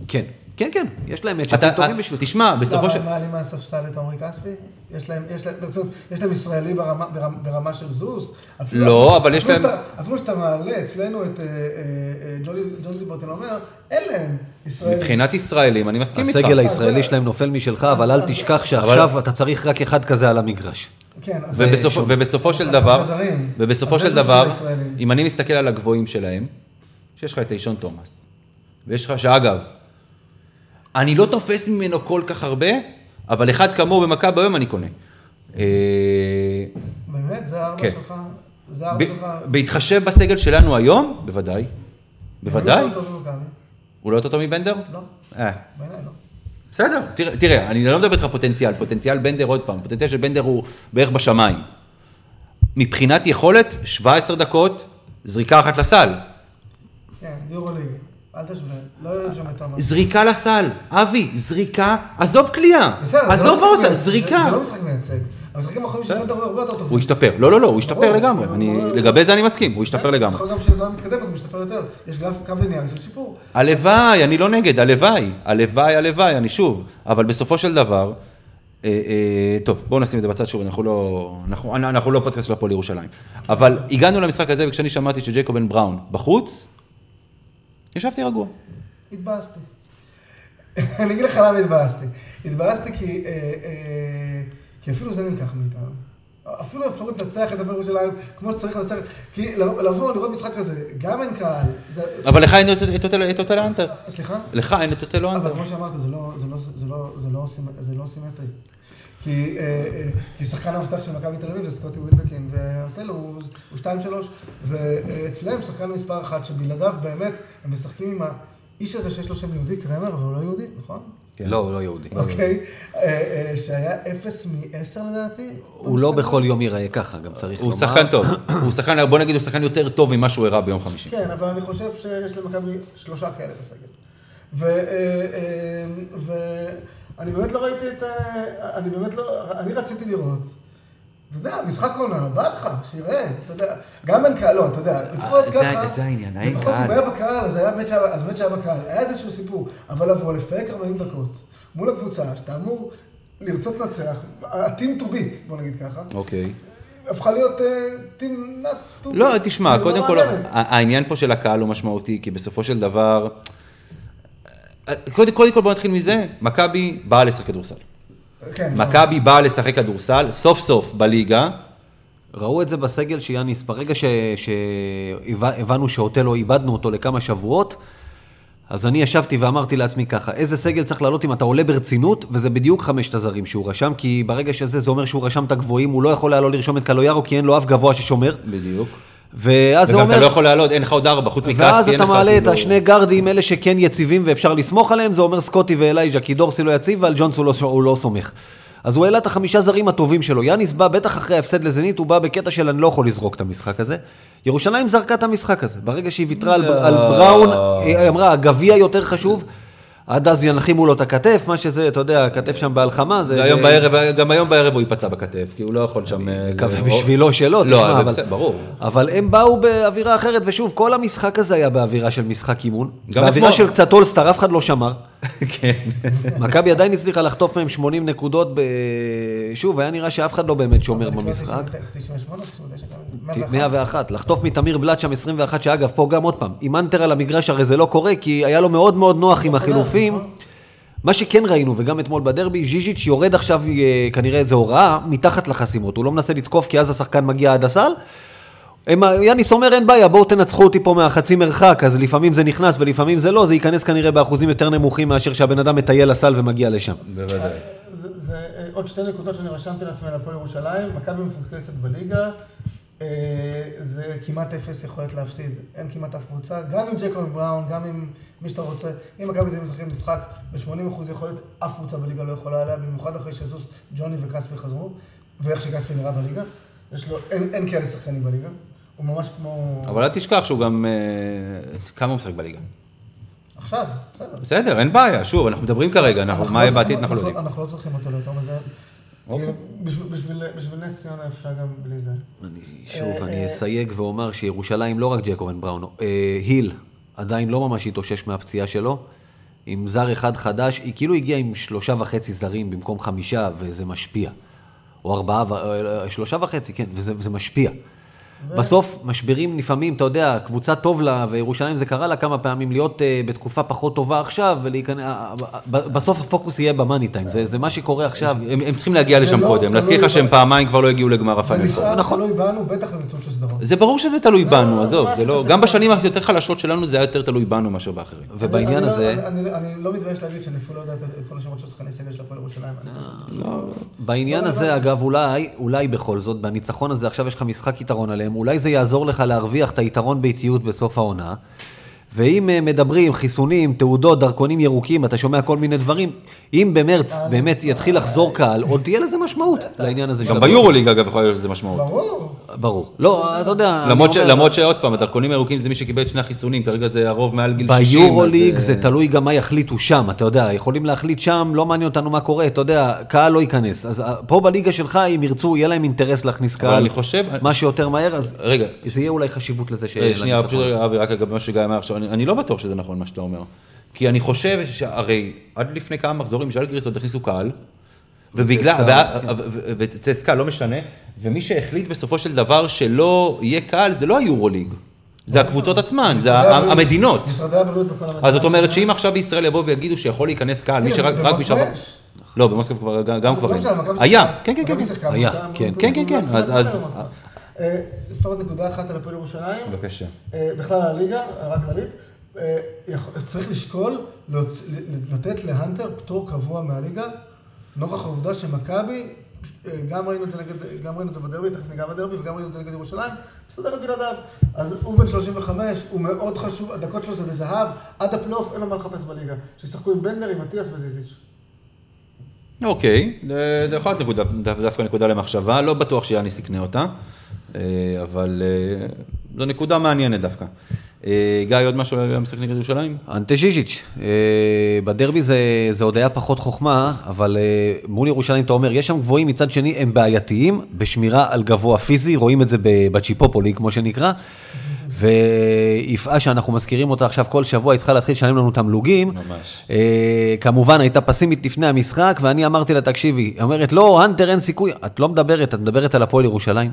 כן. כן, כן, יש להם אתה, מצ'אפים טובים בשבילך. תשמע, בסופו למה של... הם מעלים מהספסל את עמרי כספי? יש להם, יש להם, ברצינות, יש להם ישראלי ברמה, ברמה, ברמה של זוס? אפילו- לא, אבל יש להם- אפילו שאתה מעלה אצלנו את אה, אה, אה, ג'ולי ליברטון אומר, אין להם ישראלי. מבחינת ישראלים, אני מסכים איתך. הסגל הישראלי שלהם נופל משלך, אבל אל תשכח שעכשיו אתה צריך רק אחד כזה על המגרש. כן, אז ובסופו, של דבר. ובסופו של דבר. אם אני מסתכל על הגבוהים שלהם, שיש לך את אישון תומאס, ויש לך, שאגב, אני לא תופס ממנו כל כך הרבה, אבל אחד כמוהו במכבי היום אני קונה. אה, באמת? זה הארבע כן. שלך? זה הארבע ב- שלך? בהתחשב בסגל שלנו היום, בוודאי. בוודאי. הוא לא. הוא לא יותר טוב מבנדר? לא, אה. לא. בסדר, תראה, תראה, אני לא מדבר איתך פוטנציאל, פוטנציאל בנדר עוד פעם, פוטנציאל של בנדר הוא בערך בשמיים. מבחינת יכולת, 17 דקות, זריקה אחת לסל. כן, יורו ליג. אל תשווה. לא יודעים שם את תומאס. זריקה לסל, אבי, זריקה, עזוב קליעה, עזוב לא עושה, מייצג, זריקה. זה לא משחק מייצג. המשחקים האחרונים של בנדר הרבה יותר טובים. הוא השתפר, לא, לא, לא, הוא השתפר לגמרי. לגבי זה אני מסכים, הוא השתפר לגמרי. יכול גם כשתנועה מתקדמת הוא משתפר יותר. יש גרף קו ליניארי של שיפור. הלוואי, אני לא נגד, הלוואי, הלוואי, הלוואי, אני שוב, אבל בסופו של דבר, אה, אה, טוב, בואו נשים את זה בצד שוב, אנחנו לא, אנחנו, אנחנו לא פודקאסט של הפועל ירושלים. אבל הגענו למשחק הזה, וכשאני שמעתי שג'ייקוב בן בראון בחוץ, ישבתי רגוע. התבאסתי. [LAUGHS] אני אגיד לך למה התבאסתי. התבאסתי כי, אה, אה, כי אפילו זה נלקח מאיתנו. אפילו האפשרות לנצח את הפועל ירושלים כמו שצריך לנצח, כי לבוא, לראות משחק כזה, גם אין קהל. זה... אבל לך אין את- את אותל- את אותל אנטר. סליחה? לך אין את אותל אנטר. אבל כמו שאמרת, זה לא, זה לא, זה לא, זה לא, סימ- זה לא סימטרי. כי, אה, אה, כי שחקן המפתח של מכבי תל אביב זה סקוטי ווילבקין, והוטל הוא, הוא 2-3, ואצלם שחקן מספר אחת, שבלעדיו באמת הם משחקים עם האיש הזה שיש לו שם יהודי, קרמר, אבל הוא לא יהודי, נכון? כן. לא, הוא לא יהודי. אוקיי, אה, שהיה 0 מ-10 לדעתי. הוא לא בכל יום ייראה ככה, גם צריך הוא לומר. שחקן טוב, הוא שחקן, בוא נגיד, הוא שחקן יותר טוב ממה שהוא הראה ביום חמישי. כן, אבל אני חושב שיש למכבי שלושה כאלה בסגל. אה, אה, ואני באמת לא ראיתי את... ה- אני באמת לא... אני רציתי לראות. אתה יודע, משחק עונה, בא לך, שיראה, אתה יודע, גם אין קהל, לא, אתה יודע, לפחות זה- ככה, זה העניין, אין לפחות קהל. אם היה בקהל, אז היה באמת שהיה, אז באמת שהיה בקהל, היה איזשהו סיפור, אבל לבוא לפייק 40 דקות מול הקבוצה, שאתה אמור לרצות לנצח, ה-team to beat, בוא נגיד ככה, אוקיי. הפכה להיות אה, team not to beat. לא, תשמע, לא קודם כל, העניין פה של הקהל הוא משמעותי, כי בסופו של דבר, קודם קודם כל בוא נתחיל מזה, מכבי באה לשחק כדורסל. כן, לא. מכבי באה לשחק כדורסל, סוף סוף בליגה, ראו את זה בסגל שיאניס, ברגע שהבנו שאוטלו, איבדנו אותו לכמה שבועות, אז אני ישבתי ואמרתי לעצמי ככה, איזה סגל צריך לעלות אם אתה עולה ברצינות, וזה בדיוק חמשת הזרים שהוא רשם, כי ברגע שזה, זה אומר שהוא רשם את הגבוהים, הוא לא יכול היה לא לרשום את קלויארו, כי אין לו אף גבוה ששומר. בדיוק. ואז זה וגם אתה אומר... לא יכול לעלות, אין לך עוד ארבע, חוץ מכספי, אין לך... ואז אתה מעלה את השני גארדים, אלה שכן יציבים ואפשר לסמוך עליהם, זה אומר סקוטי ואלייג'ה, כי דורסי לא יציב ועל ג'ונס הוא לא, הוא לא סומך. אז הוא העלה את החמישה זרים הטובים שלו. יאניס בא, בטח אחרי ההפסד לזנית, הוא בא בקטע של אני לא יכול לזרוק את המשחק הזה. ירושלים זרקה את המשחק הזה. ברגע שהיא ויתרה על, על בראון, היא אמרה, הגביע יותר חשוב. עד אז ינחימו לו את הכתף, מה שזה, אתה יודע, הכתף שם בהלחמה, זה... והיום בערב, גם היום בערב הוא ייפצע בכתף, כי הוא לא יכול שם... אה, מקווה בשבילו שלא, לא, תשמע, אבל ברור. אבל הם באו באווירה אחרת, ושוב, כל המשחק הזה היה באווירה של משחק אימון. באווירה. של קצת אולסטאר, אף אחד לא שמר. [LAUGHS] כן. מכבי עדיין הצליחה לחטוף מהם 80 נקודות, ב... שוב, היה נראה שאף אחד לא באמת שומר במשחק. 98, 99, 101. 101, לחטוף מתמיר בלאט שם 21, שאגב, פה גם עוד פעם, עם אנטר על המגרש הרי זה לא קורה, כי היה לו מאוד מאוד נוח עם החילופים. נכון. מה שכן ראינו, וגם אתמול בדרבי, ז'יז'יץ' יורד עכשיו אה, כנראה איזו הוראה מתחת לחסימות. הוא לא מנסה לתקוף כי אז השחקן מגיע עד הסל. הם- יאניס אומר, אין בעיה, בואו תנצחו אותי פה מהחצי מרחק, אז לפעמים זה נכנס ולפעמים זה לא, זה ייכנס כנראה באחוזים יותר נמוכים מאשר שהבן אדם מטייל לסל ומגיע לשם. בוודאי. זה, זה אה, עוד שתי נקודות שאני רשמתי לעצמי על הפועל ירושלים, מכבי מפוקסת בליגה, אה, זה כמעט אפס יכולת להפסיד, אין כמעט אף קבוצה, גם עם ג'קוב בראון, גם עם מי שאתה רוצה, אם מכבי תל אביב משחקים משחק ב-80% יכולת, אף קבוצה בליגה לא יכולה עליה, במיוחד אחרי שזוס, ג'וני וכספי חזרו, ואיך שכספי נראה בליגה, יש לו, אין, אין כאלה שחקנים בליגה, הוא ממש כמו... אבל אל תשכח שהוא גם... אה, כמה הוא משחק בליגה? עכשיו, בסדר. בסדר, אין בעיה, שוב, אנחנו מדברים כרגע, אנחנו- מה יהיה בעתיד אנחנו לא יודעים. אנחנו לא צריכים אותו ליותר מזה. אוקיי. כאילו, בשביל- נס ציונה אפשר גם בלי זה. אני, שוב, אני אסייג ואומר שירושלים לא רק ג'קובן בראון, אה, היל עדיין לא ממש התאושש מהפציעה שלו. עם זר אחד חדש, היא כאילו הגיעה עם שלושה וחצי זרים במקום חמישה, וזה משפיע. או ארבעה, אה, שלושה וחצי, כן, וזה וזה משפיע. בסוף, משברים לפעמים, אתה יודע, קבוצה טוב לה, וירושלים זה קרה לה כמה פעמים, להיות uh, בתקופה פחות טובה עכשיו, ולהיכנס... אה, ב- בסוף הפוקוס יהיה במאני טיים, זה, זה מה שקורה עכשיו. הם הם צריכים להגיע זה לשם לא קודם, להזכיר לך שהם פעמיים כבר לא הגיעו לגמר זה הפיינל. נשאר נכון. תלוי בנו, בטח בניצול של סדרות. זה ברור שזה תלוי לא, בנו, לא, עזוב, זה לא... זה- גם זה- בשנים היותר חלשות שלנו זה היה יותר תלוי בנו מאשר באחרים. ובעניין אני- הזה... אני לא- אני לא מתבייש להגיד שאני אפילו לא יודע את כל השמות של שחקני סגל של הפועל ירושלים. בעניין הזה. אגב, אולי, אולי בכל זאת, בניצחון הזה, עכשיו יש לך משחק יתרון עליהם, אולי זה יעזור לך להרוויח את היתרון באיטיות בסוף העונה. ואם אה, מדברים, חיסונים, תעודות, דרכונים ירוקים, אתה שומע כל מיני דברים, אם במרץ באמת יתחיל לחזור קהל, עוד תהיה לזה משמעות לעניין הזה. גם. ביורוליג אגב יכול להיות לזה משמעות. ברור. ברור. לא, אתה יודע... למרות שעוד פעם, הדרכונים הירוקים זה מי שקיבל את שני החיסונים, כרגע זה הרוב מעל גיל 60. ביורוליג אז, זה אה, תלוי גם מה יחליטו שם, אתה יודע, יכולים להחליט שם, לא מעניין אותנו מה קורה, אתה יודע, קהל לא ייכנס. אז אה, פה בליגה שלך, אם ירצו, יהיה להם אינטרס להכניס קהל אני חושב- מה שיותר מהר, אז רגע, זה יהיה אולי חשיבות לזה אה, שיהיה שנייה, לניצחון. פשוט אבי, רק לגבי מה שגיא אמר עכשיו, אני אני לא בטוח שזה נכון מה שאתה אומר. כי אני חושב שהרי עד לפני כמה מחזורים, ז'לגריס עוד הכניסו קהל, ובגלל, וצסקה, וה- כן. וצסקה, לא משנה, ומי שהחליט בסופו של דבר שלא יהיה קל, זה לא היורוליג, זה הקבוצות עצמן, זה המדינות. משרדי הבריאות בכל המדינה. אז זאת אומרת שאם עכשיו בישראל יבואו ויגידו שיכול להיכנס קהל, מי הנה, שרק. יש. לא, במוסקבה כבר, גם- כבר לא היה, שיחקה. כן, כן, כן, כן. היה, מכבי- כן. כן, כן, אה, לפחות נקודה אחת על הפועל ירושלים. בבקשה. אה, בכלל על הליגה, כללית. אה, יכול- צריך לשקול לתת להנטר פטור קבוע מהליגה, נוכח העובדה שמכבי, גם ראינו את זה נגד, גם ראינו את זה בדרבי, תכף ניגע בדרבי, וגם ראינו את זה נגד ירושלים, מסתדר בלעדיו. אז הוא בן 35, הוא מאוד חשוב, הדקות שלו זה בזהב, עד הפלייאוף אין לו מה לחפש בליגה. שישחקו עם בנדר, עם אטיאס וזיזיץ'. אוקיי, זה יכול להיות דווקא נקודה למחשבה, לא בטוח שיאניס יקנה אותה, אבל אה, זו נקודה מעניינת דווקא. אה, גיא, עוד משהו על המשחק נגד ירושלים? אנטה ז'יז'יץ', אה, בדרבי זה, זה עוד היה פחות חוכמה, אבל אה, מול ירושלים אתה אומר, יש שם גבוהים, מצד שני הם בעייתיים, בשמירה על גבוה פיזי, רואים את זה בצ'יפופולי, כמו שנקרא, ויפעה שאנחנו מזכירים אותה עכשיו כל שבוע, היא צריכה להתחיל לשלם לנו תמלוגים. ממש. אה, כמובן, הייתה פסימית לפני המשחק, ואני אמרתי לה, תקשיבי, היא אומרת, לא, אנטר אין סיכוי. את לא מדברת, את מדברת על הפועל ירושלים.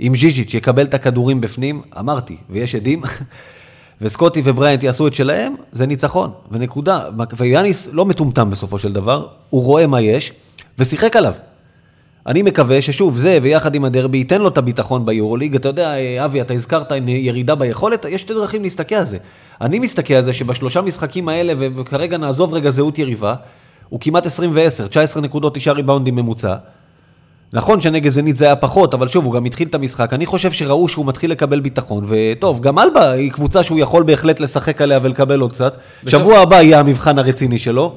אם ז'יז'יץ' יקבל את הכדורים בפנים, אמרתי, ויש עדים, [LAUGHS] וסקוטי ובריינט יעשו את שלהם, זה ניצחון, ונקודה. ויאניס לא מטומטם בסופו של דבר, הוא רואה מה יש, ושיחק עליו. אני מקווה ששוב, זה ויחד עם הדרבי ייתן לו את הביטחון ביורוליג. אתה יודע, אה, אבי, אתה הזכרת ירידה ביכולת, יש שתי דרכים להסתכל על זה. אני מסתכל על זה שבשלושה משחקים האלה, וכרגע נעזוב רגע זהות יריבה, הוא כמעט 20 ו-10, 19 נקודות, 9 ריבאונדים ממוצע. נכון שנגד זנית זה היה פחות, אבל שוב, הוא גם התחיל את המשחק. אני חושב שראו שהוא מתחיל לקבל ביטחון, וטוב, גם אלבה היא קבוצה שהוא יכול בהחלט לשחק עליה ולקבל עוד קצת. שבוע הבא יהיה המבחן הרציני שלו.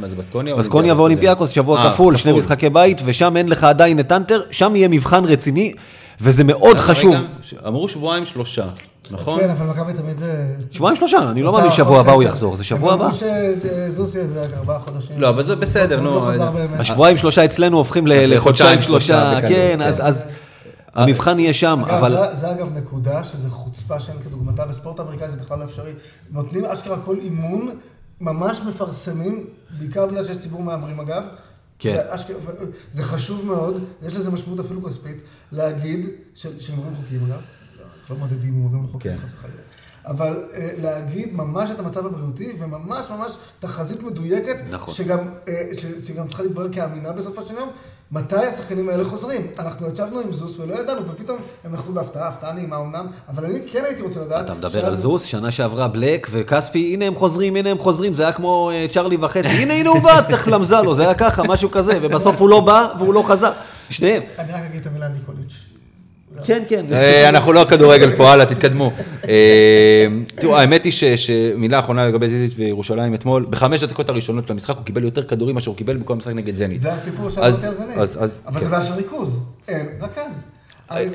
מה זה בסקוניה? בסקוניה ואולימפיאקוס, שבוע אה, כפול, שני משחקי בית, ושם אין לך עדיין את אנטר, שם יהיה מבחן רציני, וזה מאוד חשוב. רגע, ש- אמרו שבועיים שלושה, נכון? כן, אבל מכבי תמיד... אה, שבועיים שלושה, אני לא מאמין שבוע הבא הוא. יחזור, זה שבוע הבא. הם אמרו שזוסי זה ארבעה חודשים. לא, אבל זה בסדר, נו, לא. השבועיים שלושה אצלנו הופכים לחודשיים, שלושה כן, כן. אז- המבחן יהיה שם, אגב, אבל... זה, זה אגב נקודה, שזה חוצפה שאין כדוגמתה, בספורט האמריקאי זה בכלל לא אפשרי. נותנים אשכרה כל אימון, ממש מפרסמים, בעיקר בגלל שיש ציבור מהמרים אגב. כן. זה, אשכרה, זה חשוב מאוד, יש לזה משמעות אפילו כספית, להגיד, של הימורים חוקיים אגב, לא מודדים הימורים חוקיים כן. חס וחלילה. אבל אה, להגיד ממש את המצב הבריאותי, וממש ממש תחזית מדויקת, נכון. שגם, אה, שגם צריכה להתברר כאמינה בסופו של יום, מתי השחקנים האלה חוזרים. אנחנו ישבנו עם זוס ולא ידענו, ופתאום הם נחתו בהפתעה, הפתעה נעימה אמנם, אבל אני כן הייתי רוצה לדעת... אתה מדבר על זוס, שנה שעברה בלק וכספי, הנה הם חוזרים, הנה הם חוזרים, זה היה כמו אה, צ'רלי וחצי, הנה הנה הוא בא, [LAUGHS] תחלמזה לו, זה היה ככה, משהו כזה, ובסוף הוא לא בא והוא לא חזר. שניהם. אני רק אגיד את המילה ניקוליץ'. כן, כן. אה, אנחנו לא כדורגל פה, הלאה, תתקדמו. אה, תראו, האמת היא ש- שמילה אחרונה לגבי זיזיץ' וירושלים אתמול, בחמש הדקות הראשונות של המשחק הוא קיבל יותר כדורים מאשר הוא קיבל בכל המשחק נגד זנית. זה הסיפור שאמרתי על זנית. אז- אז- אבל כן. זה בעיה של ריכוז. אין רכז.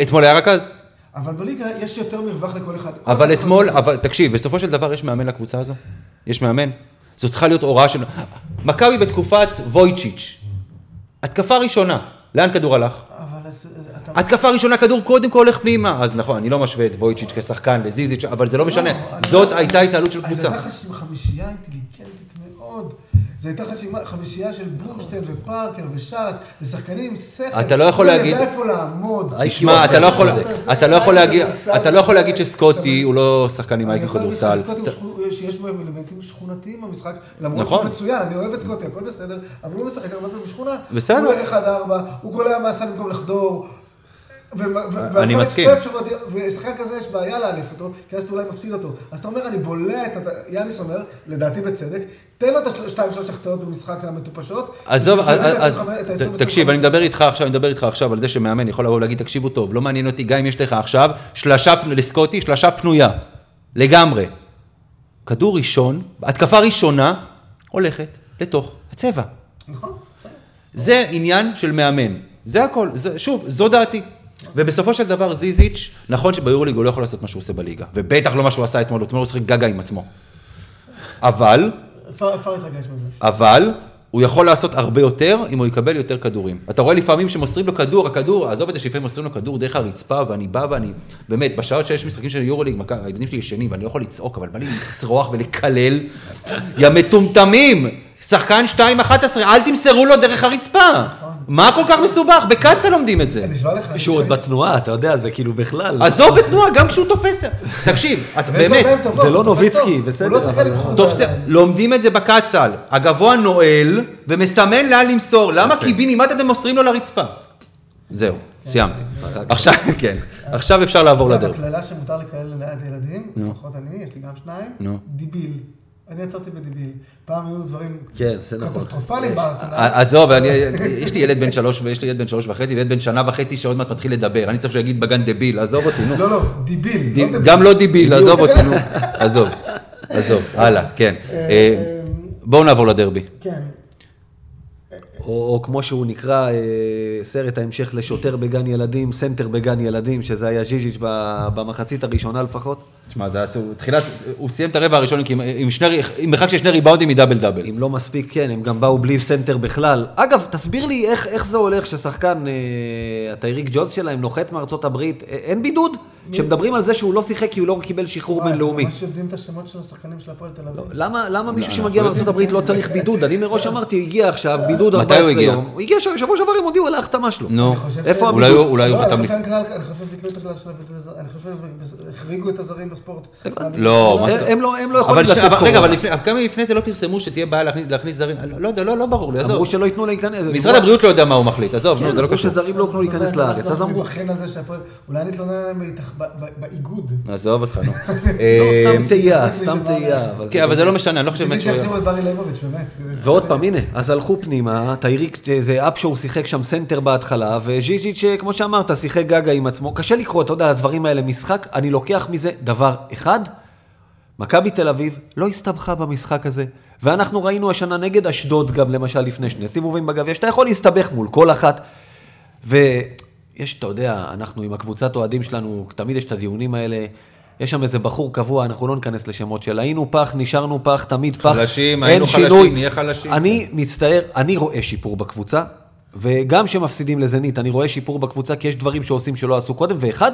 אתמול היה רכז? אבל בליגה יש יותר מרווח לכל אחד. אבל אתמול, אבל תקשיב, בסופו של דבר יש מאמן לקבוצה הזו? יש מאמן? זו צריכה להיות הוראה של... מכבי בתקופת וויצ'יץ', התקפה ראשונה, לאן כדור הלך? התקפה ראשונה, כדור קודם כל הולך פנימה. אז נכון, אני לא משווה את וויצ'יץ' כשחקן לזיזיץ', אבל זה לא משנה. אז- זאת הייתה התנהלות של אז קבוצה. הייתה חמישייה אינטליגנטית מאוד. זו הייתה חמישייה של ברוקשטיין ופארקר ושאס, ושחקנים שכל. אתה לא יכול הוא להגיד- איפה לעמוד. תשמע, אתה לא יכול- אתה לא להגיד- זה- אתה לא יכול להגיד זה- שסקוטי הוא לא שחקן עם אני אייקו יכול להגיד כדורסל. שסקוטי שיש בו אלמנטים שכונתיים במשחק, למרות נכון. שהוא מצוין, אני אוהב את סקוטי, הכל בסדר, אבל הוא משחק הרבה פעמים בשכונה. בסדר. הוא ערך עד ארבע, הוא קולע מהסל במקום לחדור. ו- אני מסכים. ושחקן כזה יש בעיה לאלף אותו, כי אז אתה אולי מפסיד אותו. אז אתה אומר, אני בולע את, ה- יאניס אומר, לדעתי בצדק, תן לו את השתיים שלוש החטאות במשחק המטופשות. עזוב, ותסיים את אז- ה- את אז ה- תקשיב, אני מדבר איתך עכשיו, אני מדבר איתך עכשיו על זה שמאמן יכול לבוא ולהגיד, תקשיבו טוב, לא מעניין אותי, גם אם יש לך עכשיו שלשה לסקוטי, שלשה פנויה, לגמרי. כדור ראשון, התקפה ראשונה, הולכת לתוך הצבע. נכון. זה עניין של מאמן, זה הכל, זה, שוב, זו דעתי. ובסופו של דבר זיזיץ', נכון שביורוליג הוא לא יכול לעשות מה שהוא עושה בליגה, ובטח לא מה שהוא עשה אתמול, אתמול הוא שיחק גגה עם עצמו. אבל. אבל, הוא יכול לעשות הרבה יותר אם הוא יקבל יותר כדורים. אתה רואה לפעמים שמוסרים לו כדור, הכדור, עזוב את זה שלפעמים מוסרים לו כדור דרך הרצפה, ואני בא ואני, באמת, בשעות שיש משחקים של יורוליג, הילדים שלי ישנים ואני לא יכול לצעוק, אבל בא לי לצרוח ולקלל, יא מטומטמים, שחקן 2-11, אל תמסרו לו דרך הרצפה. נכון. מה כל כך מסובך? בקצ"א לומדים את זה. נשבע לך. אני שהוא עוד בתנועה, אתה יודע, זה כאילו בכלל. עזוב בתנועה, גם כשהוא תופס... תקשיב, באמת, זה לא נוביצקי. בסדר, לא. בידיים. לומדים את זה בקצ"ל. הגבוה נועל ומסמן לאן למסור. למה קיבינימט אתם מוסרים לו לרצפה? זהו, סיימתי. עכשיו, כן. עכשיו אפשר לעבור אגב, לדרך. הקללה שמותר לקלל ליד ילדים. לפחות אני, יש לי גם שניים. דיביל. אני יצרתי בדיביל. פעם היו דברים כן, נכון. קטסטרופליים בארצנל. עזוב, אני- יש לי ילד בן שלוש, ויש לי ילד בן שלוש וחצי, וילד בן שנה וחצי שעוד מעט מתחיל לדבר. אני צריך שהוא יגיד בגן דביל, עזוב אותי, נו. לא, לא, דיביל. לא. גם לא דיביל, עזוב אותי, נו. עזוב, עזוב, הלאה, כן. אה, בואו נעבור לדרבי. כן. או, כמו שהוא נקרא, אה, סרט ההמשך לשוטר בגן ילדים, סנטר בגן ילדים, שזה היה ז'יז'יץ' ב- במחצית הראשונה לפחות. תשמע, זה עצוב. תחילת, הוא סיים את הרבע הראשון עם- עם שני, עם מרחק של שני ריבאונדים מדאבל דאבל. אם לא מספיק, כן, הם גם באו בלי סנטר בכלל. אגב, תסביר לי איך, איך זה הולך ששחקן, אה, הטייריק ג'ונס שלהם, נוחת מארצות הברית, אה, אין בידוד? שמדברים על זה שהוא לא שיחק כי הוא לא קיבל שחרור בינלאומי. ממש יודעים את השמות של השחקנים של הפועל תל אביב. למה, למה מישהו אנחנו שמגיע יודעים. מארצות הברית לא צריך בידוד? אני מראש [LAUGHS] אמרתי, הגיע עכשיו, בידוד מתי 14 הוא הגיע? יום. הוא הגיע שבוע שעבר, הם הודיעו על ההחתמה שלו. נו, אולי הוא- לא, חתם לפני. הביטול הזר, אני חושב שהחריגו את הזרים בספורט. לא, הם- הם לא הם לא אבל יכולים לעשות אבל- רגע, אבל קורונה. לפני- כמה לפני זה לא פרסמו שתהיה בעיה להכניס- זרים? לא לא יודע, לא לא ברור לי, אמרו עזוב. שלא ייתנו להיכנס. משרד הבריאות לא יודע מה הוא מחליט, עזוב, נו, כן, זה לא אמרו קשור. שזרים לא יוכלו להיכנס לארץ, אז אמרו. אולי נתלונן עליהם באיגוד. עזוב אותך, נו. [LAUGHS] לא, אה, סתם תהייה, סתם תהייה. כן, אבל זה לא משנה, אני לא חושב שהוא... שיחזירו את ברי ליבוביץ', באמת. ועוד פעם, הנה, אז הלכו פנימה, טייריק, זה אפשור שיחק שם סנטר בהתחלה, וז'יז'יץ', כמו שאמרת, שיחק גגה עם עצמו. קשה לקרוא, אתה יודע, הדברים האלה משחק, אני לוקח מזה דבר אחד, מכבי תל אביב לא הסתבכה במשחק הזה, ואנחנו ראינו השנה נגד אשדוד גם, למשל, לפני שני סיבובים בגביע, שאתה יכול להסתבך מול כל אחת, ויש, אתה יודע, אנחנו עם הקבוצת אוהדים שלנו, תמיד יש את הדיונים האלה. יש שם איזה בחור קבוע, אנחנו לא ניכנס לשמות של היינו פח, נשארנו פח, תמיד פח. חלשים, היינו חלשים, שינוי. נהיה חלשים. אני מצטער, אני רואה שיפור בקבוצה, וגם כשמפסידים לזנית, אני רואה שיפור בקבוצה, כי יש דברים שעושים שלא עשו קודם, ואחד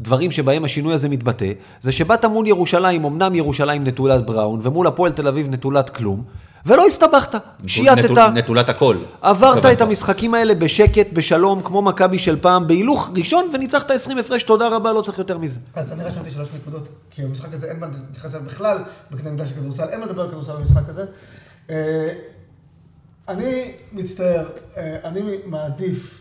הדברים שבהם השינוי הזה מתבטא, זה שבאת מול ירושלים, אמנם ירושלים נטולת בראון, ומול הפועל תל אביב נטולת כלום, ולא הסתבכת, שייטת, נטול- נטולת הכל. עברת התכוונת. את המשחקים האלה בשקט, בשלום, כמו מכבי של פעם, בהילוך ראשון, וניצחת 20 הפרש, תודה רבה, לא צריך יותר מזה. אז אני רשמתי שלוש נקודות, כי המשחק הזה אין מה להתייחס אליו בכלל בקנה מידה של כדורסל, אין מה לדבר על כדורסל במשחק הזה. אה, אני מצטער, אה, אני מעדיף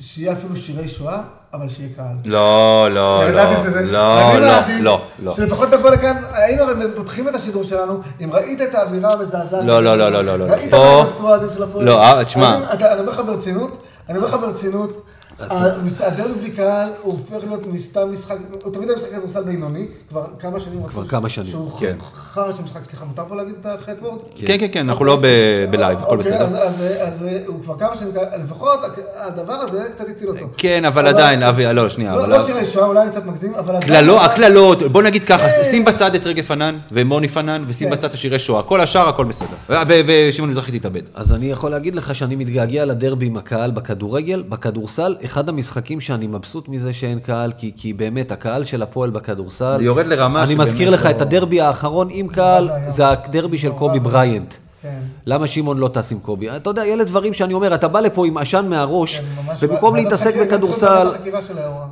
שיהיה אפילו שירי שואה, אבל שיהיה קהל. לא, לא, ידעתי לא, שזה זה. לא, אני לא, מעדיף לא, לא. שלפחות תבוא לכאן, היינו הרי פותחים את השידור שלנו, אם ראית את האווירה המזעזעת. לא, לא, לא, לא, לא, לא. ראית עשו האוהדים של הפועל. לא, אה, תשמע. אני אומר לך ברצינות, אני אומר לך ברצינות, הדרבי בלי קהל הוא הופך להיות מסתם משחק, הוא תמיד היה משחק כדורסל בינוני, כבר כמה שנים. כבר כמה שנים, שהוא כן. חרא של משחק, סליחה, מותר פה להגיד את החטא וורד? כן, כן, כן, אנחנו לא ב- בלייב, הכל אוקיי, אז- בסדר. אז אז הוא כבר כמה שנים, לפחות הדבר הזה קצת הציל אותו. כן, אבל עדיין, אבי, לא, שנייה, לא, אבל... לא שירי שואה, אולי אני קצת מגזים, אבל... עדיין- קללות, הקללות, בוא נגיד ככה, אה. שים בצד את רגב פנן ומוני פנן, ושים כן. בצד את השירי שואה. כל השאר, הכל בסדר. ו- ו- ושמעון מזרחי תתאבד. אז אני יכול להגיד לך שאני מתגעגע לדרבי עם הקהל בכדורגל, בכדורסל, אחד המשחקים שאני מבסוט מזה שאין קהל, כי, כי באמת, הקהל של הפועל בכדורסל... זה יורד לרמה אני מזכיר לך לא- את הדרבי האחרון עם קהל. זה הדרבי של קובי. בריינט. כן. למה שמעון לא טס עם קובי? אתה יודע, אלה דברים שאני אומר, אתה בא לפה עם עשן מהראש, כן, ממש- ובמקום ועדת להתעסק בכדורסל.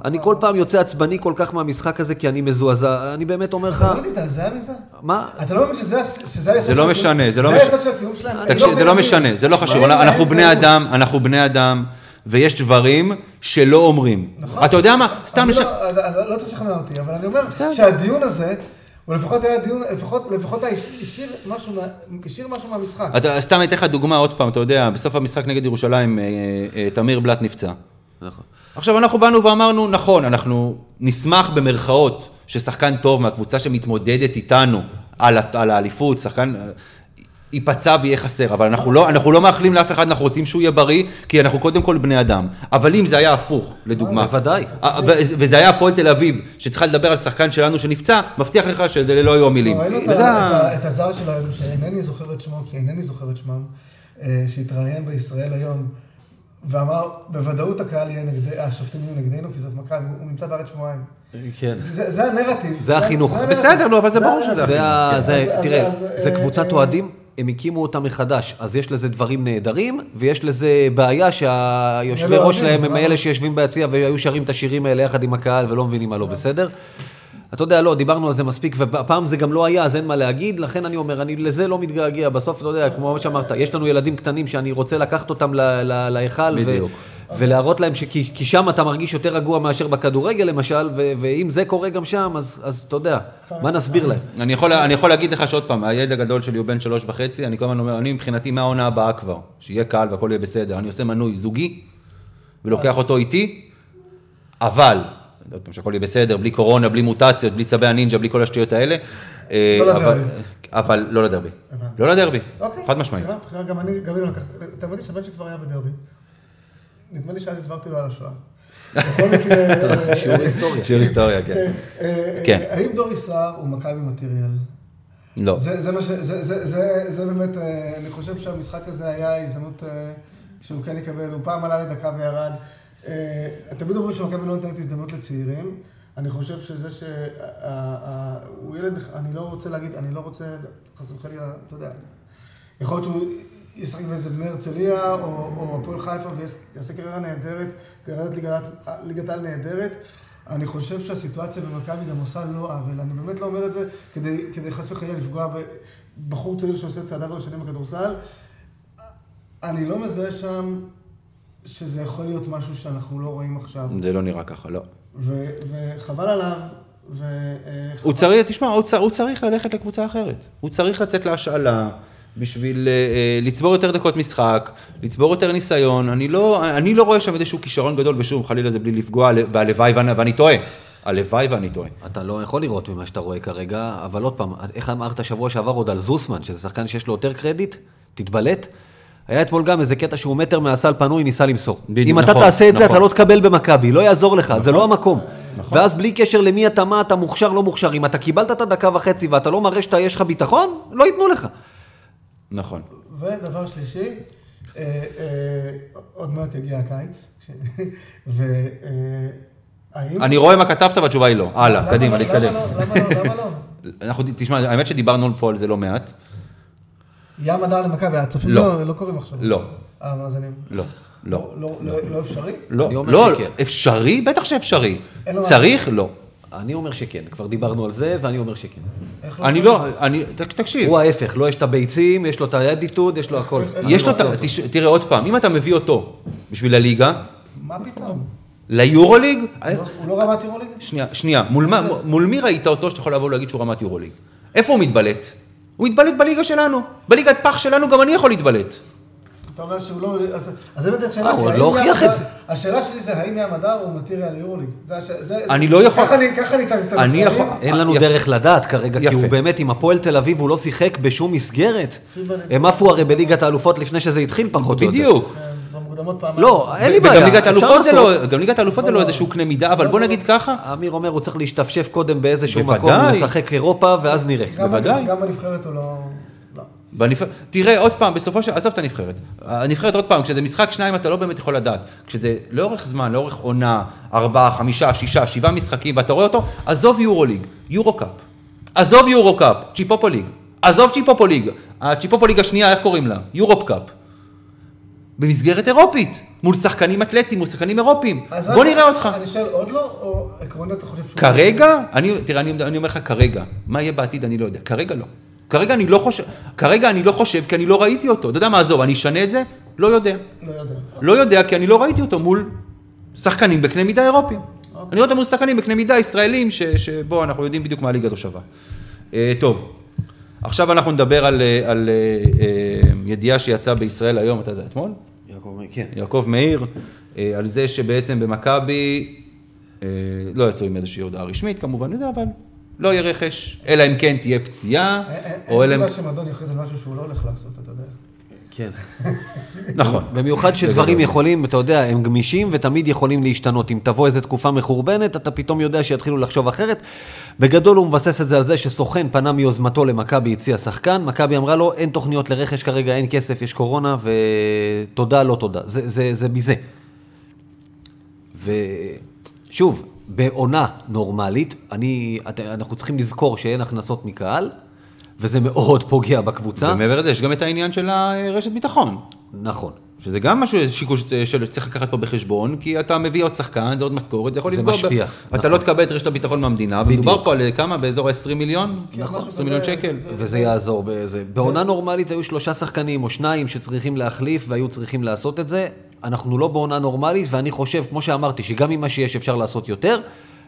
אני כל פעם יוצא עצבני כל כך מהמשחק הזה, כי אני מזועזע. אני באמת אומר לך, אתה לא מזדעזע מזה? מה? אתה לא מבין שזה היסוד זה לא משנה, זה לא זה מש- היסוד של הקיום שלהם? תקשיב, זה לא. משנה, זה לא חשוב. להם אנחנו בני. אדם, אנחנו בני אדם, ויש דברים שלא אומרים. נכון. אתה יודע מה? סתם אני לש... לא- אתה- לא צריך לשכנע אותי, אבל אני אומר שהדיון הזה, הוא לפחות היה דיון, לפחות לפחות השאיר משהו השאיר משהו מהמשחק. אתה, סתם אתן לך דוגמה עוד פעם, אתה יודע, בסוף המשחק נגד ירושלים, אה, אה, תמיר בלאט נפצע. נכון. עכשיו, אנחנו באנו ואמרנו, נכון, אנחנו נשמח במרכאות ששחקן טוב מהקבוצה שמתמודדת איתנו על, על האליפות, שחקן אה, ייפצע ויהיה חסר, אבל אנחנו לא, אנחנו לא מאחלים לאף אחד, אנחנו רוצים שהוא יהיה בריא, כי אנחנו קודם כל בני אדם. אבל אם זה היה הפוך, לדוגמה, בוודאי. וזה היה הפועל תל אביב, שצריכה לדבר על שחקן שלנו שנפצע, מבטיח לך שזה לא היו המילים. ראינו את הזר שלהם, שאינני זוכר את שמו, כי אינני זוכר את שמם, אה, שהתראיין בישראל היום, ואמר, בוודאות הקהל יהיה נגדי, השופטים יהיו נגדנו, כי זאת מכבי, הוא נמצא בארץ שבועיים. כן. זה זה הנרטיב. זה החינוך. בסדר, נו, אבל זה ברור שזה הנרטיב. זה ה... זה, אז- תראה, אז- זה קבוצת אוהדים הם הקימו אותה מחדש, אז יש לזה דברים נהדרים, ויש לזה בעיה שהיושבי לא ראש שלהם הם האלה שיושבים ביציע והיו שרים את השירים האלה יחד עם הקהל ולא מבינים מה לא בסדר. אתה יודע, לא, דיברנו על זה מספיק, והפעם זה גם לא היה, אז אין מה להגיד, לכן אני אומר, אני לזה לא מתגעגע. בסוף, אתה יודע, כמו שאמרת, יש לנו ילדים קטנים שאני רוצה לקחת אותם להיכל, ו- בדיוק. ולהראות להם שכי כי שם אתה מרגיש יותר רגוע מאשר בכדורגל למשל, ו- ואם זה קורה גם שם, אז, אז אתה יודע, מה נסביר להם? אני יכול, אני יכול להגיד לך שעוד פעם, הילד הגדול שלי הוא בן שלוש וחצי, אני כל הזמן אומר, אני מבחינתי מהעונה הבאה כבר, שיהיה קל והכל יהיה בסדר, אני עושה מנוי זוגי, ולוקח אותו איתי, אבל, עוד פעם, שהכל יהיה בסדר, בלי קורונה, בלי מוטציות, בלי צבי הנינג'ה, בלי כל השטויות האלה, אה, לא אבל- לדרבי. אבל לא לדרבי. לא לדרבי, אוקיי. חד משמעית. גם אני, גם אני לא לקחתי. אתה מבין שהבן שלי כבר היה בדרבי. נדמה לי שאז הסברתי לו על השואה. [LAUGHS] בכל מקרה... שיעור היסטוריה. שיר היסטוריה, כן. אה, כן. אה, האם דורי סער הוא מכבי מטריאל? לא. זה, מה ש, זה, באמת, אה, אני חושב שהמשחק הזה היה הזדמנות אה, שהוא כן יקבל, הוא פעם עלה לדקה וירד. אה, תמיד אומרים שמכבי לא נותנת הזדמנות לצעירים. אני חושב שזה ש... ה- ה- הוא ילד, אני לא רוצה להגיד, אני לא רוצה, חס וחלילה, אתה יודע, יכול להיות שהוא ישחק באיזה בני הרצליה או, הפועל חיפה ויעשה קריירה נהדרת, קריירת ליגת- העל נהדרת. אני חושב שהסיטואציה במכבי גם עושה לא עוול. אני באמת לא אומר את זה כדי, כדי חס וחלילה לפגוע בבחור צעיר שעושה צעדיו הראשונים בכדורסל. אני לא מזהה שם שזה יכול להיות משהו שאנחנו לא רואים עכשיו. זה לא נראה ככה, לא. ו, וחבל עליו. ו, אה, הוא צריך, תשמע, הוא צ- הוא צריך ללכת לקבוצה אחרת. הוא צריך לצאת להשאלה בשביל אה, לצבור יותר דקות משחק, לצבור יותר ניסיון. אני לא, אני לא רואה שם איזשהו כישרון גדול, ושוב, חלילה זה בלי לפגוע, והלוואי ואני, ואני טועה. הלוואי ואני טועה. אתה לא יכול לראות ממה שאתה רואה כרגע, אבל עוד פעם, איך אמרת שבוע שעבר עוד על זוסמן, שזה שחקן שיש לו יותר קרדיט, תתבלט. היה אתמול גם איזה קטע שהוא מטר מהסל פנוי, ניסה למסור. בדיוק, אם אתה נכון, תעשה את זה, נכון. אתה לא תקבל במכבי, לא יעזור לך, זה לא המקום. ואז בלי קשר למי אתה, מה אתה מוכשר, לא מוכשר, אם אתה קיבלת את הדקה וחצי ואתה לא מראה שיש לך ביטחון, לא ייתנו לך. נכון. ודבר שלישי, אה, אה, עוד מעט יגיע הקיץ, [LAUGHS] והאם... אני רואה מה כתבת והתשובה היא לא. הלאה, למה קדימה, לא? להתקדם. למה לא? למה לא? למה לא? [LAUGHS] אנחנו, תשמע, האמת שדיברנו פה על זה לא מעט. ים הדר למכבי, הצופים לא. לא לא קוראים עכשיו. לא. אה, המאזינים. לא. לא. לא, לא, לא אפשרי? לא, לא. אפשרי? בטח שאפשרי. צריך? לא. אני אומר שכן, כבר דיברנו על זה, ואני אומר שכן. אני לא, אני, ת- תקשיב. הוא ההפך, לא יש את הביצים, יש לו את האדיטוד, יש לו הכל. יש לו, את ה- תראה עוד פעם, אם אתה מביא אותו בשביל הליגה, מה פתאום? ליורוליג, הוא לא- הוא לא רמת יורוליג? שנייה, שנייה, מול מי ראית אותו שאתה יכול לבוא ולהגיד שהוא רמת יורוליג? איפה הוא מתבלט? הוא מתבלט בליגה שלנו. בליגת פח שלנו גם אני יכול להתבלט. אתה אומר שהוא לא... אז באמת השאלה אה, שלי, הוא לא הוכיח את זה. השאלה שלי זה האם הדר הוא מטריאל ליורוליג. אני לא יכול- ככה אני- הצגתי את אני המספרים. אין לנו יפה. דרך לדעת כרגע, כי. הוא באמת עם הפועל תל אביב, הוא לא שיחק בשום מסגרת. הם עפו הרי בליגת האלופות לפני שזה התחיל פחות או יותר. בדיוק. כן, במוקדמות פעמיים. לא, אין לי בעיה. לא, גם ליגת האלופות זה לא איזשהו קנה מידה, אבל בוא נגיד ככה, אמיר אומר, הוא צריך להשתפשף קודם באיזשהו מקום. לשחק אירופה, ואז נראה. בוודאי. גם בנבחרת הוא לא... לא. בנבח... תראה, עוד פעם, בסופו של... עזוב את הנבחרת. הנבחרת, עוד פעם, כשזה משחק שניים אתה לא באמת יכול לדעת. כשזה לאורך זמן, לאורך עונה, ארבעה, חמישה, שישה, שבעה משחקים, ואתה רואה אותו, עזוב יורו-ליג, יורו-קאפ. עזוב יורו-קאפ, צ'יפופו-ליג. עזוב צ'יפופו-ליג. הצ'יפופו-ליג השנייה, איך קוראים לה? יורופ-קאפ. במסגרת אירופית, מול שחקנים אתלטים, מול שחקנים אירופיים. אז בוא נראה אותך. אני שואל, עוד לא, או עקרונית אתה חושב שהוא... כרגע, אני, תראה, אני, אני אומר לך כרגע, מה יהיה בעתיד אני לא יודע, כרגע לא. כרגע אני לא חושב, כרגע אני לא חושב כי אני לא ראיתי אותו. אתה יודע מה, עזוב, אני אשנה את זה? לא יודע. לא יודע. לא יודע כי אני לא ראיתי אותו מול שחקנים בקנה מידה אירופיים. אני רואה אותו מול שחקנים בקנה מידה ישראלים, ש- שבו אנחנו יודעים בדיוק מה הליגה הזו שווה. אה, טוב, עכשיו אנחנו נדבר על, אה, על אה, אה, ידיעה שיצאה בישראל היום, אתה יודע, אתמול? כן. יעקב מאיר, אה, על זה שבעצם במכבי לא יצאו עם איזושהי הודעה רשמית כמובן וזה, אבל לא יהיה רכש, אלא אם כן תהיה פציעה, אין- אין או אלא אין אם... סיבה שמועדון יכריז על משהו שהוא לא הולך לעשות, אתה יודע. כן. [LAUGHS] נכון. במיוחד שדברים. יכולים, אתה יודע, הם גמישים ותמיד יכולים להשתנות. אם תבוא איזו תקופה מחורבנת, אתה פתאום יודע שיתחילו לחשוב אחרת. בגדול הוא מבסס את זה על זה שסוכן פנה מיוזמתו למכבי, הציע שחקן, מכבי אמרה לו, אין תוכניות לרכש כרגע, אין כסף, יש קורונה, ותודה, לא תודה. זה, זה, זה מזה. ושוב, בעונה נורמלית, אני, אנחנו צריכים לזכור שאין הכנסות מקהל, וזה מאוד פוגע בקבוצה. ומעבר לזה, יש גם את העניין של הרשת ביטחון. נכון. שזה גם משהו, שיקול שצריך לקחת פה בחשבון, כי אתה מביא עוד שחקן, זה עוד משכורת, זה יכול זה לפגוע. ב- משפיע, אתה נכון. לא תקבל את רשת הביטחון מהמדינה, מדובר פה על אה, כמה? באזור ה-20 מיליון? כן, משהו 20 כזה. מיליון שקל. זה- וזה יעזור בזה. בעונה נורמלית היו שלושה שחקנים או שניים שצריכים להחליף והיו צריכים לעשות את זה. אנחנו לא בעונה נורמלית, ואני חושב, כמו שאמרתי, שגם עם מה שיש אפשר לעשות יותר,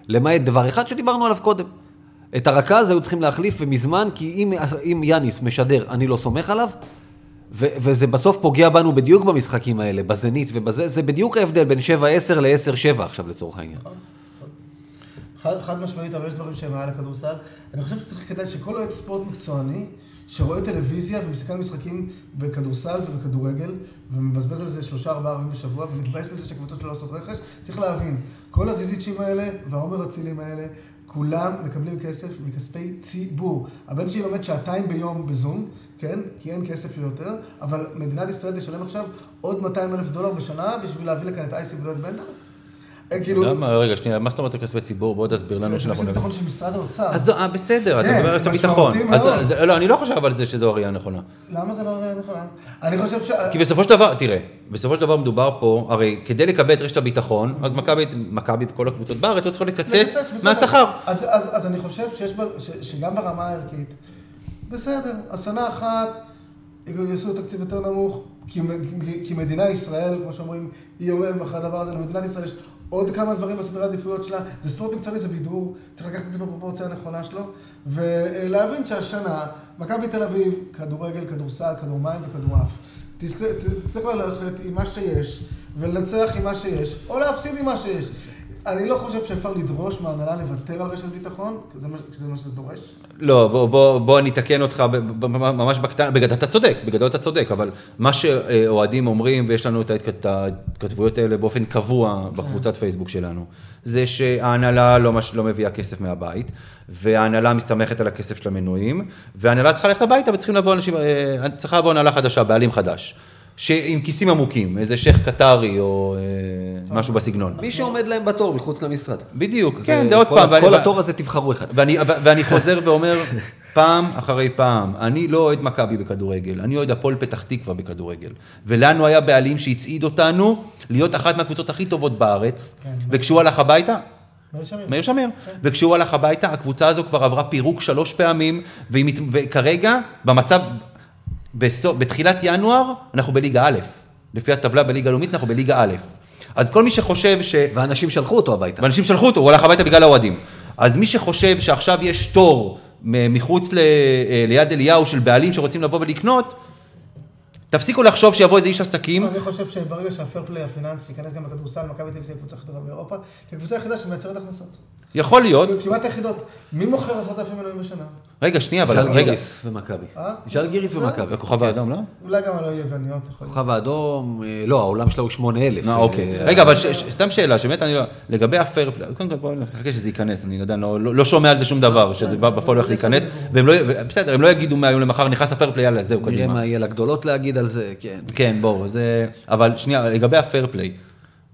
למעט דבר אחד שדיברנו עליו קודם. את הרכז היו צריכים להחליף ומזמן, כי אם, אם יאניס משדר, אני לא סומך עליו, ו- וזה בסוף פוגע בנו בדיוק במשחקים האלה, בזנית ובזה, זה בדיוק ההבדל בין 7-10 ל-10-7 עכשיו לצורך העניין. חד, חד משמעית, אבל יש דברים שהם מעל הכדורסל. אני חושב שצריך כדאי שכל אוהד ספורט מקצועני, שרואה טלוויזיה ומסתכל על משחקים בכדורסל ובכדורגל, ומבזבז על זה שלושה ארבעה ערבים בשבוע, ומתבאס בזה שהקבוצות שלו לא עושות רכש, צריך להבין, כל הזיזיצ'ים האלה והעומר אצילים האלה, כולם מקבלים כסף מכספי ציבור. הבן שלי לומד שעתיים ביום בזום, כן? כי אין כסף ליותר, אבל מדינת ישראל תשלם עכשיו עוד 200 אלף דולר בשנה בשביל להביא לכאן את אייסי ולא את בנדר? אה, כאילו... למה? רגע, שנייה, מה זאת אומרת כספי ציבור? בוא תסביר לנו זה שאנחנו... רשת ביטחון של משרד האוצר. אז זו- אה, בסדר, אתה כן, מדבר על הביטחון. זה- לא, אני לא חושב על זה שזו הראייה הנכונה. למה זה לא נכונה? אני חושב ש... כי בסופו של דבר, תראה, בסופו של דבר מדובר פה, הרי כדי לקבל את רשת הביטחון, אז מכבי מכבי וכל הקבוצות בארץ לא צריכות לקצץ. מהשכר. אז, אני חושב שגם ברמה הערכית, בסדר, אז שנה אחת יעשו תקציב יותר נמוך, כי, מדינה ישראל, כמו שאומרים, היא עומדת מאחורי הדבר הזה, למדינת ישראל יש עוד כמה דברים בסדרי העדיפויות שלה, זה ספורט מקצועני, זה בידור, צריך לקחת את זה בפרופורציה הנכונה שלו, ולהבין שהשנה, מכבי תל אביב, כדורגל, כדורסל, כדור מים וכדורעף. תצטרך ללכת עם מה שיש, ולנצח עם מה שיש, או להפסיד עם מה שיש. אני לא חושב שאפשר לדרוש מההנהלה לוותר על רשת ביטחון, כי זה מה- שזה דורש. לא, בוא, בוא, בוא אני אתקן אותך ממש בקטנה, בגדול אתה צודק, בגדול אתה צודק, אבל מה שאוהדים אומרים, ויש לנו את ההתכת- ההתכתבויות האלה באופן קבוע בקבוצת פייסבוק שלנו, זה שההנהלה לא, מש, לא מביאה כסף מהבית, וההנהלה מסתמכת על הכסף של המנויים, וההנהלה צריכה ללכת הביתה וצריכים לבוא אנשים, אה, צריכה לבוא הנהלה חדשה, בעלים חדש. שעם כיסים עמוקים, איזה שייח' קטרי או אה, משהו בסגנון. מי שעומד להם בתור מחוץ למשרד. בדיוק, כן, זה עוד פעם. כל התור הזה תבחרו אחד. ואני, חוזר ואומר, [LAUGHS] פעם אחרי פעם, אני לא אוהד מכבי בכדורגל, אני אוהד הפועל פתח תקווה בכדורגל. ולנו היה בעלים שהצעיד אותנו להיות אחת מהקבוצות הכי טובות בארץ, כן. וכשהוא הלך הביתה, מאיר שמיר. מאיר שמיר, וכשהוא הלך הביתה, הקבוצה הזו כבר עברה פירוק שלוש פעמים, וכרגע, במצב, בסוף, בתחילת ינואר, אנחנו בליגה א'. לפי הטבלה בליגה הלאומית, אנחנו בליגה א'. אז כל מי שחושב ש... ואנשים שלחו אותו הביתה. ואנשים שלחו אותו, הוא הלך הביתה בגלל האוהדים. אז מי שחושב שעכשיו יש תור מחוץ ל- אה, ליד אליהו של בעלים שרוצים לבוא ולקנות, תפסיקו לחשוב שיבוא איזה איש עסקים. אני חושב שברגע שהפייר פליי הפיננסי ייכנס גם לכדורסל, מכבי תל אביב תהיה קבוצה טובה באירופה, כי הקבוצה היחידה שמייצרת הכנסות. יכול להיות. כמעט היחידות. מי מוכר עשרות אלפים מנויים בשנה? רגע, שנייה, אבל רגע. ז'לגיריס ומכבי. אה? ז'לגיריס ומכבי. הכוכב האדום, לא? אולי גם הלא יווניות. יכול להיות. כוכב האדום, אה, לא, האולם שלו הוא 8,000. אה, אה, אוקיי. רגע, אבל סתם שאלה, שבאמת אני לא... לגבי הפייר פליי, קודם כל בואו נחכה שזה ייכנס, אני עדיין לא- לא לא שומע על זה שום דבר, שזה בפועל הולך להיכנס, והם לא... בסדר, הם לא יגידו מהיום למחר, נכנס הפייר פליי, יאללה, זהו, נראה קדימה. מה יהיה לגדולות להגיד על זה, כן. כן, בואו, זה... אבל שנייה, לגבי הפייר פליי,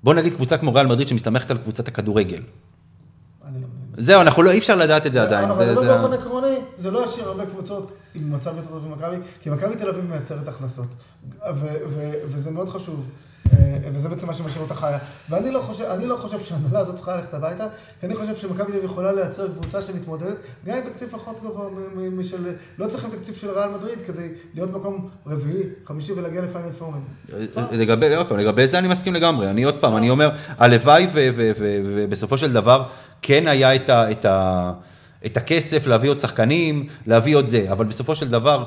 בואו נגיד קבוצה כמו ריאל מדריד שמסתמכת על קבוצת הכדורגל. לא. זהו, אנחנו לא, אי אפשר לדעת את זה עדיין. אבל זה- ה- באופן עקרוני, זה לא ישאיר הרבה קבוצות עם מצב יותר טוב ממכבי, כי מכבי תל אביב מייצרת הכנסות. וזה מאוד חשוב. אה, וזה בעצם מה שמשאיר אותה חיה. ואני לא חושב, אני לא חושב שההנהלה הזאת צריכה ללכת הביתה, כי אני חושב שמכבי תל אביב יכולה לייצר קבוצה שמתמודדת, גם עם תקציב פחות גבוה משל... לא צריכים תקציב של ריאל מדריד כדי להיות מקום רביעי, חמישי ולהגיע לפיינל פורמים. לגבי, עוד פעם, לגבי זה אני מסכים לגמרי. אני עוד פעם, אני אומר, הלוואי ו- ו- ו- ובסופו של דבר כן היה את, ה, את, ה, את הכסף להביא עוד שחקנים, להביא עוד זה, אבל בסופו של דבר,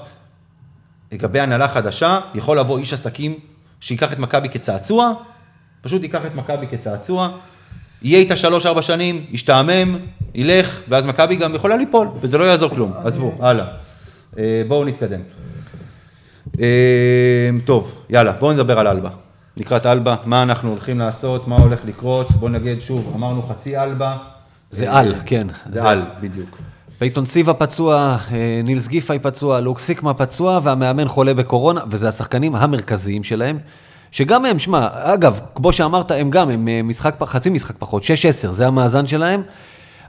לגבי הנהלה חדשה, יכול לבוא איש עסקים שייקח את מכבי כצעצוע, פשוט ייקח את מכבי כצעצוע, יהיה איתה שלוש-ארבע שנים, ישתעמם, ילך, ואז מכבי גם יכולה ליפול, וזה לא יעזור כלום. עזבו, הלאה. אה, בואו נתקדם. אה, טוב, יאללה, בואו נדבר על אלבה. לקראת אלבה, מה אנחנו הולכים לעשות, מה הולך לקרות, בואו נגיד שוב, אמרנו חצי אלבה. זה אה, על, כן. זה על, בדיוק. פייטון סיבה פצוע, אה, נילס גיפיי פצוע, לוק סיקמה פצוע, והמאמן חולה בקורונה, וזה השחקנים המרכזיים שלהם. שגם הם, שמע, אגב, כמו שאמרת, הם גם, הם אה, משחק, חצי משחק פחות, 6-10, זה המאזן שלהם.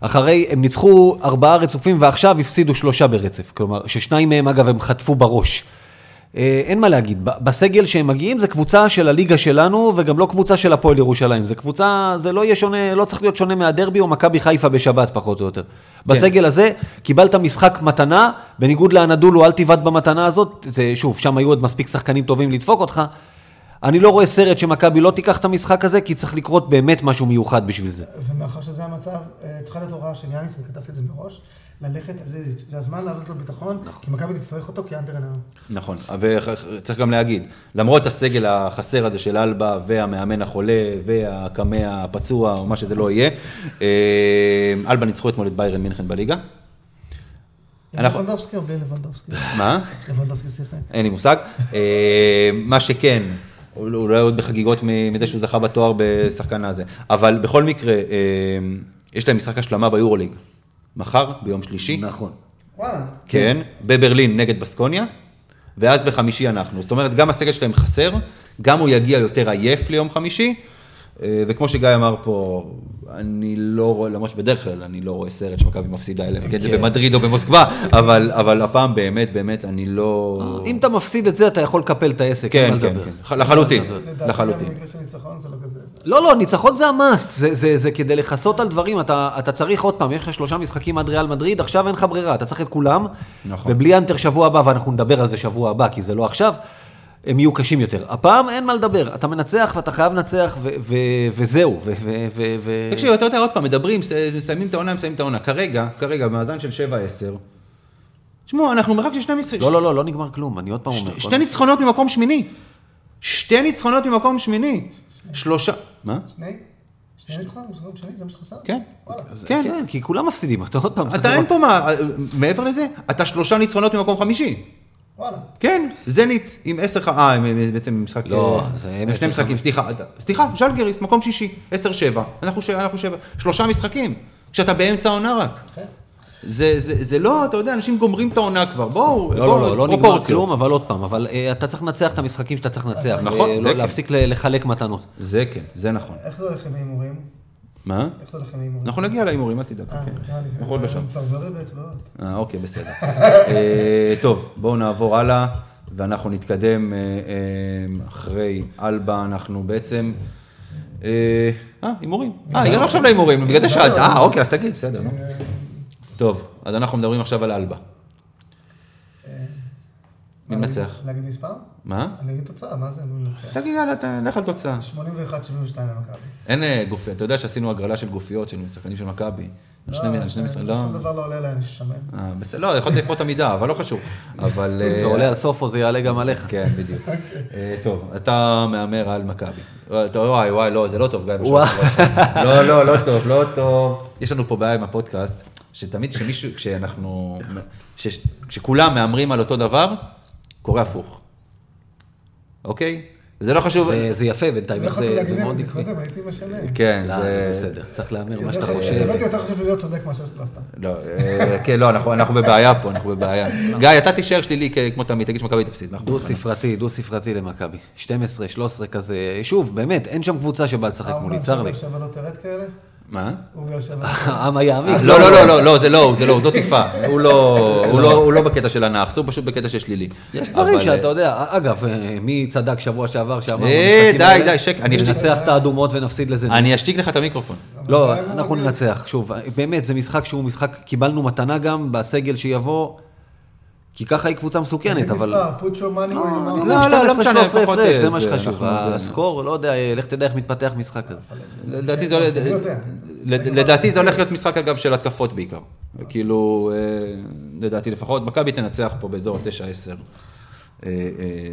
אחרי, הם ניצחו ארבעה רצופים ועכשיו הפסידו שלושה ברצף. כלומר, ששניים מהם, אגב, הם חטפו בראש. אה, אין מה להגיד, ב- בסגל שהם מגיעים זה קבוצה של הליגה שלנו וגם לא קבוצה של הפועל ירושלים. זה קבוצה, זה לא יהיה שונה, לא צריך להיות שונה מהדרבי או מכבי חיפה בשבת פחות או יותר. בסגל הזה קיבלת משחק מתנה, בניגוד לאנדולו אל תיבד במתנה הזאת, זה, שוב, שם היו עוד מספיק שחקנים טובים לדפוק אותך. אני לא רואה סרט שמכבי לא תיקח את המשחק הזה, כי צריך לקרות באמת משהו מיוחד בשביל זה. ומאחר שזה המצב, אה, צריכה להיות הוראה של יאניס, וכתבתי את זה מראש, ללכת על זה, זה הזמן לעלות לו ביטחון, כי מכבי תצטרך אותו, כי אנטר איננו. נכון, וצריך גם להגיד, למרות הסגל החסר הזה של אלבה והמאמן החולה והקמע הפצוע או מה שזה לא יהיה, אה, אלבה ניצחו אתמול את ביירן מינכן בליגה. אנחנו- לבנדובסקי או בלי לבנדובסקי? מה? לבנדובסקי שיחק. אין לי מושג. אה, מה שכן, היה עוד בחגיגות מזה שהוא זכה בתואר בשחקן הזה. אבל בכל מקרה, אה, יש להם משחק השלמה ביורוליג. מחר, ביום שלישי. נכון. וואלה. כן, בברלין נגד בסקוניה, ואז בחמישי אנחנו. זאת אומרת, גם הסגל שלהם חסר, גם הוא יגיע יותר עייף ליום חמישי, וכמו שגיא אמר פה, אני לא רואה, למרות שבדרך כלל אני לא רואה סרט שמכבי מפסידה אליהם, כן, זה כן. במדריד או במוסקבה, אבל, אבל הפעם באמת, באמת, אני לא... אם אתה מפסיד את זה, אתה יכול לקפל את העסק, כן, כן. כן, לחלוטין, לחלוטין. לא לא, לא, ניצחון זה המאסט, זה, זה, זה כדי לכסות על דברים, אתה, אתה צריך עוד פעם, יש לך שלושה משחקים עד ריאל מדריד, עכשיו אין לך ברירה, אתה צריך את כולם, נכון. ובלי אנטר שבוע הבא, ואנחנו נדבר על זה שבוע הבא, כי זה לא עכשיו, הם יהיו קשים יותר. הפעם אין מה לדבר, אתה מנצח ואתה חייב לנצח, ו- ו- וזהו, תקשיב, אתה יודע, עוד פעם, מדברים, מסיימים את העונה, מסיימים את העונה. כרגע, כרגע, במאזן של 7-10, תשמעו, אנחנו מרחק של שני משחקים. לא, לא, לא, לא נגמר כלום, אני עוד פעם אומר. שתי ניצחונות ממקום שמיני. שתי ניצחונות ממקום שמיני. שלושה... מה? שני? שני ניצחון? משחק שני? זה מה שחסר? כן. כן. כן, כי כולם מפסידים, אתה עוד פעם... אתה אין. פה מה, מעבר לזה, אתה שלושה ניצחונות ממקום חמישי. וואלה. כן, זנית עם עשר, ח- אה, הם- בעצם משחק... לא, אה, זה הם שני עשר, משחקים, חמש. סליחה, סליחה, ז'לגריס, מקום שישי, עשר שבע, אנחנו ש- אנחנו שבע, שלושה משחקים, כשאתה באמצע העונה רק. כן. זה, זה, זה לא, אתה יודע, אנשים גומרים את העונה כבר, בואו, לא, בואו, לא, לא, לא נגמר. כלום, אבל עוד פעם, אבל אה, אתה צריך לנצח את המשחקים שאתה צריך לנצח. נכון, זה כן. להפסיק ל- לחלק מתנות. זה כן, זה נכון. איך זה הולך עם ההימורים? מה? איך זה הולך עם ההימורים? אנחנו נגיע להימורים, אל תדאג, אה, לי. אנחנו עוד לא שם. באצבעות. אה, אוקיי, בסדר. [LAUGHS] אה, טוב, בואו נעבור הלאה, ואנחנו נתקדם אה, אחרי אלבה, אנחנו בעצם... אה, אה, הימורים. אה, הגענו עכשיו להימורים, בגלל זה שאלת. אה, אוקיי, אז תגיד, בסדר, נו. טוב, אז אנחנו מדברים עכשיו על אלבה. מי מנצח? להגיד- מספר? מה? אני אגיד תוצאה, מה זה מי מנצח? תגיד, יאללה, לך על תוצאה. 81-72 למכבי. אין אה, גופי, אתה יודע שעשינו הגרלה של גופיות של שחקנים של מכבי. שני- משחקים, לא... שום דבר לא עולה להם, יש שמן. אה, בסדר, לא, יכולת לבחור את המידה, אבל לא חשוב. אבל... אם אה, זה עולה על סופו, זה יעלה גם עליך. כן, בדיוק. אה, טוב, אתה מהמר על מכבי. אה, וואי, וואי, לא, זה לא טוב, גיא. לא, לא, לא טוב, לא טוב. יש לנו פה בעיה עם הפודקאסט, שתמיד כשמישהו, כשאנחנו, כש- כשכולם מהמרים על אותו דבר, קורה הפוך. אוקיי? זה לא חשוב. זה- זה יפה, בינתיים, לא איך זה מאוד את זה עקבי. קודם, הייתי משנה. כן, לא, זה בסדר, צריך להמר מה שאתה חושב. באמת יותר חשוב להיות צודק מאשר לא סתם. לא, אה, כן, לא, אנחנו אנחנו בבעיה פה, אנחנו בבעיה. גיא, אתה תישאר שלילי כמו תמיד, תגיד שמכבי תפסיד. אנחנו- דו ספרתי, דו ספרתי למכבי. 12, 13 כזה. שוב, באמת, אין שם קבוצה שבאה לשחק מולי, צר לי. שבאר שבע לא תרד כאלה? מה? הוא באר שבע. העם היעמי. לא, לא, לא, לא, לא, זה לא, זה לא, זאת טיפה. הוא לא, לא, הוא לא בקטע של הנאחס, הוא פשוט בקטע של שלילי. יש דברים שאתה יודע, אגב, אה, מי צדק שבוע שעבר שאמרנו, אה, די, די, שקט, אני אשתיק- ננצח את האדומות ונפסיד לזה. אני אשתיק לך את המיקרופון. לא, אנחנו ננצח. שוב, באמת, זה משחק שהוא משחק, קיבלנו מתנה גם בסגל שיבוא, כי ככה היא קבוצה מסוכנת, אבל... where your mouth לא. לא, לא משנה, 12, לפחות, אה, זה מה זה, שחשוב. הסקור, לא יודע, לך תדע איך מתפתח משחק כזה. לדעתי זה הולך- אני יודע. לדעתי זה הולך להיות משחק אגב של התקפות בעיקר. כאילו, אה, לדעתי לפחות, מכבי תנצח פה באזור ה-9-10. אה,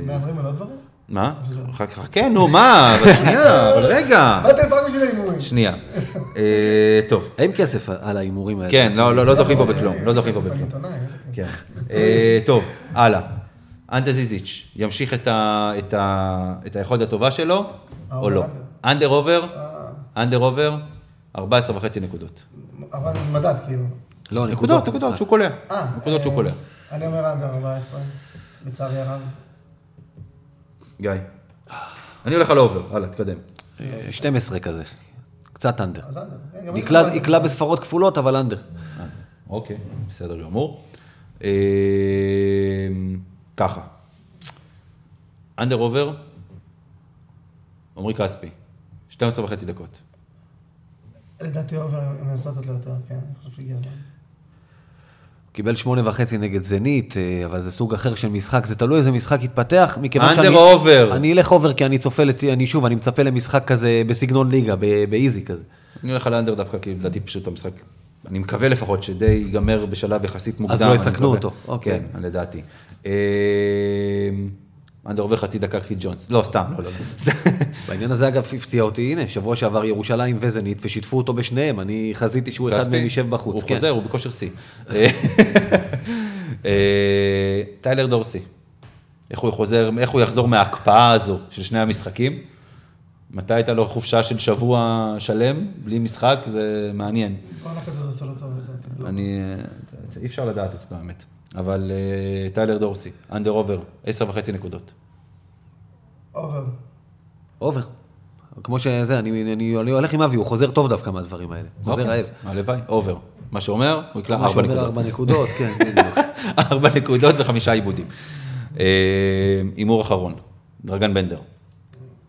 מהמרים על עוד דברים? מה? חכה, נו, מה? אבל שנייה, [LAUGHS] אבל רגע. באתי לפרק בשביל. שנייה. [LAUGHS] אה, טוב. אין כסף על ההימורים האלה. כן, לא, לא, לא זוכים פה זה- בכלום, לא זוכים פה בכלום. כן. אה, טוב, הלאה. אנטה זיזיץ' ימשיך את ה- את ה- את היכולת הטובה שלו, או לא? אנדר עובר, אה, אנדר עובר, 14 וחצי נקודות. אבל מדד, כאילו. לא, נקודות, נקודות, שהוא קולע. אה, נקודות שהוא אה, קולע. אני אומר under 14, לצערי הרב. גיא. אני הולך על ה over, הלאה, תקדם. אה, 12 כזה. קצת under. אז under. כן, אני יקלע- בספרות כפולות, אבל under. אוקיי, בסדר גמור. אה, ככה, under over, עמרי כספי, 12 וחצי דקות. לדעתי over, הם ינסו לתת לו יותר, כן, אני חושב שהגיע הזמן. קיבל שמונה וחצי נגד זנית, אה, אבל זה סוג אחר של משחק, זה תלוי איזה משחק יתפתח, מכיוון under שאני... או over? אני אלך over כי אני צופה, לת- אני שוב, אני מצפה למשחק כזה בסגנון ליגה, ב easy כזה. אני הולך על under דווקא, כי לדעתי פשוט המשחק, אני מקווה לפחות שדי ייגמר בשלב יחסית מוקדם. אז לא יסכנו. אותו, אוקיי. כן, לדעתי. under over חצי דקה קיט ג'ונס. לא, סתם, לא, לא. לא. [LAUGHS] בעניין הזה אגב הפתיע אותי, הנה, שבוע שעבר ירושלים וזנית, ושיתפו אותו בשניהם, אני חזיתי שהוא אחד מהם יישב בחוץ. הוא כן. חוזר, הוא בכושר שיא. [LAUGHS] אה, טיילר דורסי, איך הוא חוזר, איך הוא יחזור מההקפאה הזו של שני המשחקים? מתי הייתה לו חופשה של שבוע שלם, בלי משחק? זה מעניין. לא. אני, אה, אי אפשר לדעת אצלו האמת. אבל אה, טיילר דורסי, under over, עשר וחצי נקודות. אובר. אובר. כמו שזה, אני, אני, אני הולך עם אבי, הוא חוזר טוב דווקא מהדברים האלה. חוזר אוקיי, רעב. הלוואי, over. מה שאומר, הוא יקלע מה ארבע שאומר נקודות. ארבע נקודות, כן, [LAUGHS] בדיוק. ארבע נקודות וחמישה עיבודים. אה, הימור אחרון, דרגן בנדר.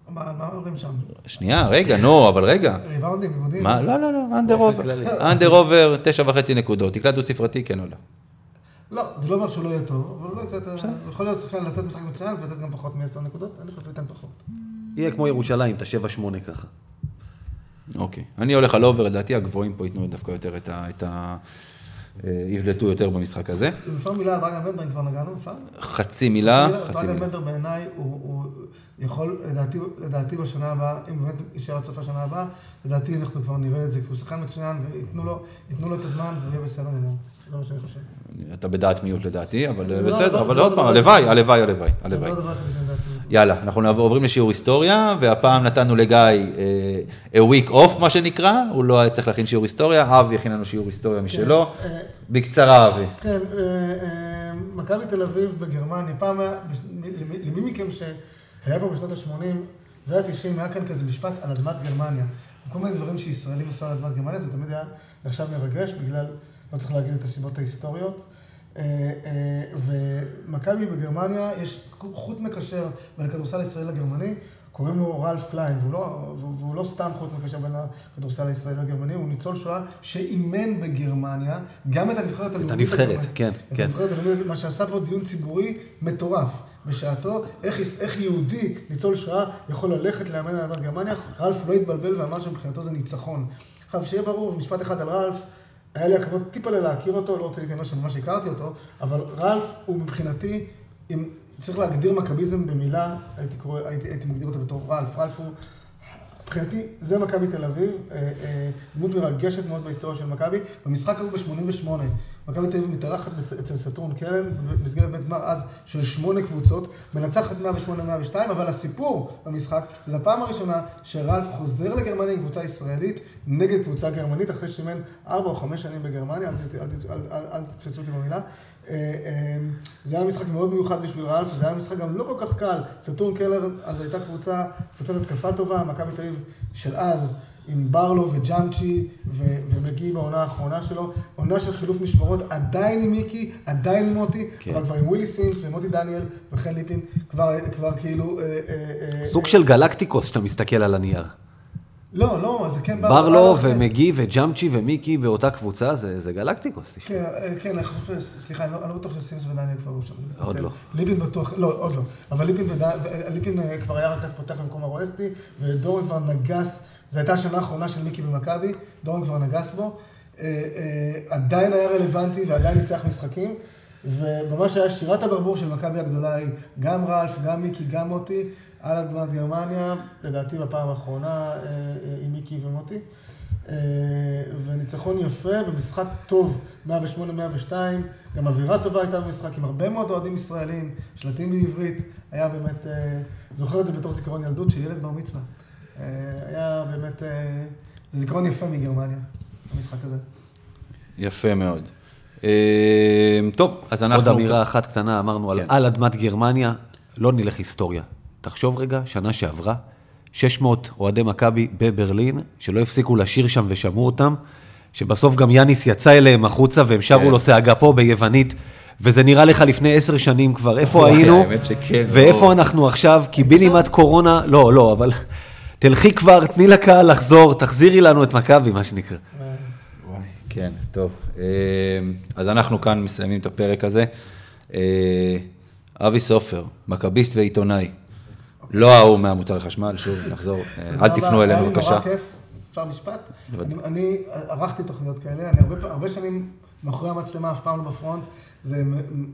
מה מה אומרים שם? שנייה, רגע, נו, אבל רגע. ריבאונדים, עיבודים? מה? לא, לא, לא, אנדר. כללי. אנדר עובר, תשע וחצי נקודות. יקלע דו ספרתי, כן או לא? לא, זה לא אומר שהוא לא יהיה טוב, אבל הוא לא יקרה את ה... יכול להיות שחקן לתת משחק מצוין ולתת גם פחות מ-10 נקודות, אני חושב שהוא ייתן פחות. יהיה כמו ירושלים, את השבע שמונה ככה. אוקיי. אני הולך על over, לדעתי הגבוהים פה ייתנו דווקא יותר את ה... אה, יבלטו יותר במשחק הזה. לפעמים מילה על דרגן בנדר, אם כבר נגענו, אפשר? חצי מילה, חצי דרגן מילה. בנדר בעיניי, הוא יכול, לדעתי, לדעתי בשנה הבאה, אם באמת יישאר עד סוף השנה הבאה, לדעתי אנחנו כבר נראה את זה, כי הוא שחקן מצוין, וייתנו לו ייתנו לו את הזמן, ויהיה בסדר גמור. זה מה שאני חושב. אתה בדעת מיעוט לדעתי, אבל אה, לא, בסדר, לא, אבל עוד לא פעם, הלוואי, הלוואי, הלוואי, הלוואי. לא. יאללה, אנחנו עוברים לשיעור היסטוריה, והפעם נתנו לגיא אה, a week off, מה שנקרא, הוא לא היה צריך להכין שיעור היסטוריה, אבי הכין לנו שיעור היסטוריה משלו. כן, אה, בקצרה, אבי. כן, מכבי תל אביב בגרמניה, פעם היה, למי מכם שהיה פה בשנות ה-80 וה-90, היה כאן כזה משפט על אדמת גרמניה. כל מיני דברים שישראלים עשו על אדמת גרמניה, זה תמיד היה נחשב מרגש, בגלל, לא צריך להגיד את הסיבות ההיסטוריות. אה, אה, ומכבי בגרמניה, יש חוט מקשר בין הכדורסל הישראלי לגרמני, קוראים לו רלף קליין, והוא לא, והוא לא סתם חוט מקשר בין הכדורסל הישראלי לגרמני, הוא ניצול שואה שאימן בגרמניה, גם את הנבחרת הלאומית. הנבחרת, הגרמנית. כן, את כן. הנבחרת הלאומית, מה שעשה פה דיון ציבורי מטורף. בשעתו, איך, איך יהודי, ניצול שואה, יכול ללכת לאמן על גרמניה, רלף לא התבלבל ואמר שמבחינתו זה ניצחון. עכשיו, שיהיה ברור, משפט אחד על רלף, היה לי הכבוד טיפה להכיר אותו, לא רוצה להתאמן שממש הכרתי אותו, אבל רלף הוא מבחינתי, אם צריך להגדיר מכביזם במילה, הייתי, קורא, הייתי, הייתי מגדיר אותו בתור רלף. רלף הוא, מבחינתי, זה מכבי תל אביב, אה, אה, דמות מרגשת מאוד בהיסטוריה של מכבי. במשחק ההוא ב-88, מכבי תל אביב מתארחת אצל סטורן קרן, במסגרת בית גמר אז של שמונה קבוצות, מנצחת 108-102, אבל הסיפור במשחק, זו הפעם הראשונה שרלף חוזר לגרמניה עם קבוצה ישראלית נגד קבוצה גרמנית, אחרי שאימן ארבע או חמש שנים בגרמניה, אל תתפסו אותי במילה. אה, אה, זה היה משחק מאוד מיוחד בשביל רלף, זה היה משחק גם לא כל כך קל. סטורן קלן, אז הייתה קבוצה, קבוצת התקפה טובה, מכבי תל אביב של אז, עם ברלו וג'מצ'י, ו- ומגיעים בעונה האחרונה שלו. עונה של חילוף משמרות, עדיין עם מיקי, עדיין עם מוטי, כן. אבל כבר עם ווילי סימס ומוטי דניאל וחן ליפין, כבר, כבר כאילו... אה, אה, אה, סוג של גלקטיקוס שאתה מסתכל על הנייר. לא, לא, זה כן... ברלו. ומגי וג'אמצ'י ומיקי באותה קבוצה, זה זה גלקטיקוס. כן, כן, אני חושב, סליחה, אני לא- אני לא בטוח שסימס ודניאל כבר היו שם. עוד. לא. ליפין בטוח, לא, עוד לא. אבל ליפין, וד... ליפין כבר היה רכז פותח במקום הרואסטי, ודורון כבר נגס, זו הייתה השנה האחרונה של מיקי במכבי, דורון כבר נגס בו. אה, אה, עדיין היה רלוונטי ועדיין ניצח משחקים, וממש היה שירת הברבור של מכבי הגדולה היא גם רלף, גם מיקי, גם מוטי, על אדמת גרמניה, לדעתי בפעם האחרונה אה, עם מיקי ומוטי. וניצחון יפה ומשחק טוב, 108-102, גם אווירה טובה הייתה במשחק, עם הרבה מאוד אוהדים ישראלים, שלטים בעברית, היה באמת, זוכר את זה בתור זיכרון ילדות, שילד בר מצווה. אה, היה באמת, אה, זיכרון יפה מגרמניה, המשחק הזה. יפה מאוד. אה, טוב, אז אנחנו... עוד אמירה אחת קטנה, אמרנו על כן. על אדמת גרמניה, לא נלך היסטוריה. תחשוב רגע, שנה שעברה, 600 אוהדי מכבי בברלין, שלא הפסיקו לשיר שם ושמעו אותם, שבסוף גם יאניס יצא אליהם החוצה והם שרו כן. לו סאגה פה ביוונית, וזה נראה לך לפני עשר שנים כבר, איפה היינו, האמת שכן, ואיפה לא. אנחנו עכשיו, קיבינימט קורונה, לא, לא, אבל תלכי כבר, תני לקהל לחזור, תחזירי לנו את מכבי, מה שנקרא. וואי, כן, טוב. אה, אז אנחנו כאן מסיימים את הפרק הזה. אה, אבי סופר, מכביסט ועיתונאי. לא ההוא מהמוצרי חשמל, שוב, נחזור, אה, אל תפנו אלינו היה לי בבקשה. נורא כיף, אפשר משפט? אני- ערכתי תוכניות כאלה, אני הרבה שנים מאחורי המצלמה, אף פעם לא בפרונט. זה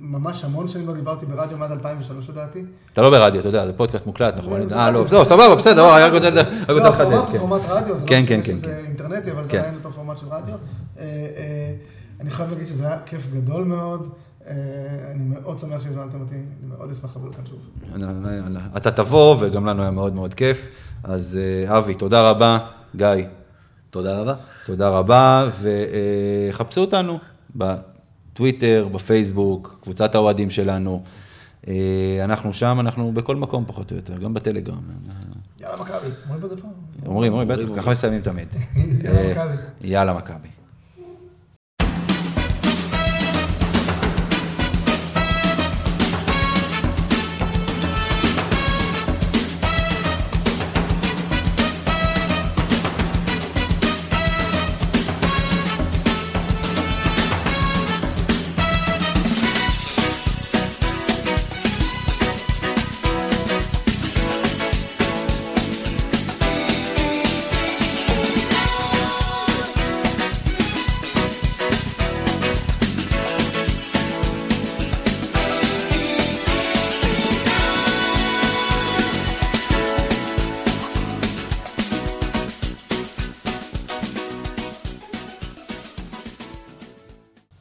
ממש המון שנים לא דיברתי ברדיו מאז 2003 לדעתי. אתה לא ברדיו, אתה יודע, זה פודקאסט מוקלט, נכון? אה, לא, לא, סבבה, בסדר, לא, אני רק רוצה רק לא, רוצה לחדד. הוא פורמט רדיו, זה כן, לא כן, כן, שזה. אינטרנטי, אבל זה. עדיין אותו פורמט של רדיו. אה, אה, אני חייב להגיד שזה היה כיף גדול מאוד. אה, אני מאוד שמח שהזמנתם אותי, אני מאוד אשמח לבוא לכאן שוב. אתה תבוא, וגם לנו היה מאוד מאוד כיף. אז אבי, תודה רבה. גיא, תודה רבה. תודה רבה, וחפשו אותנו בטוויטר, בפייסבוק, קבוצת האוהדים שלנו. אה, אנחנו שם, אנחנו בכל מקום פחות או יותר, גם בטלגרם. יאללה מכבי, אומרים את זה פעם. אומרים, אומרים, בטח, ככה מסיימים תמיד. [LAUGHS] יאללה אה, מכבי. יאללה מכבי.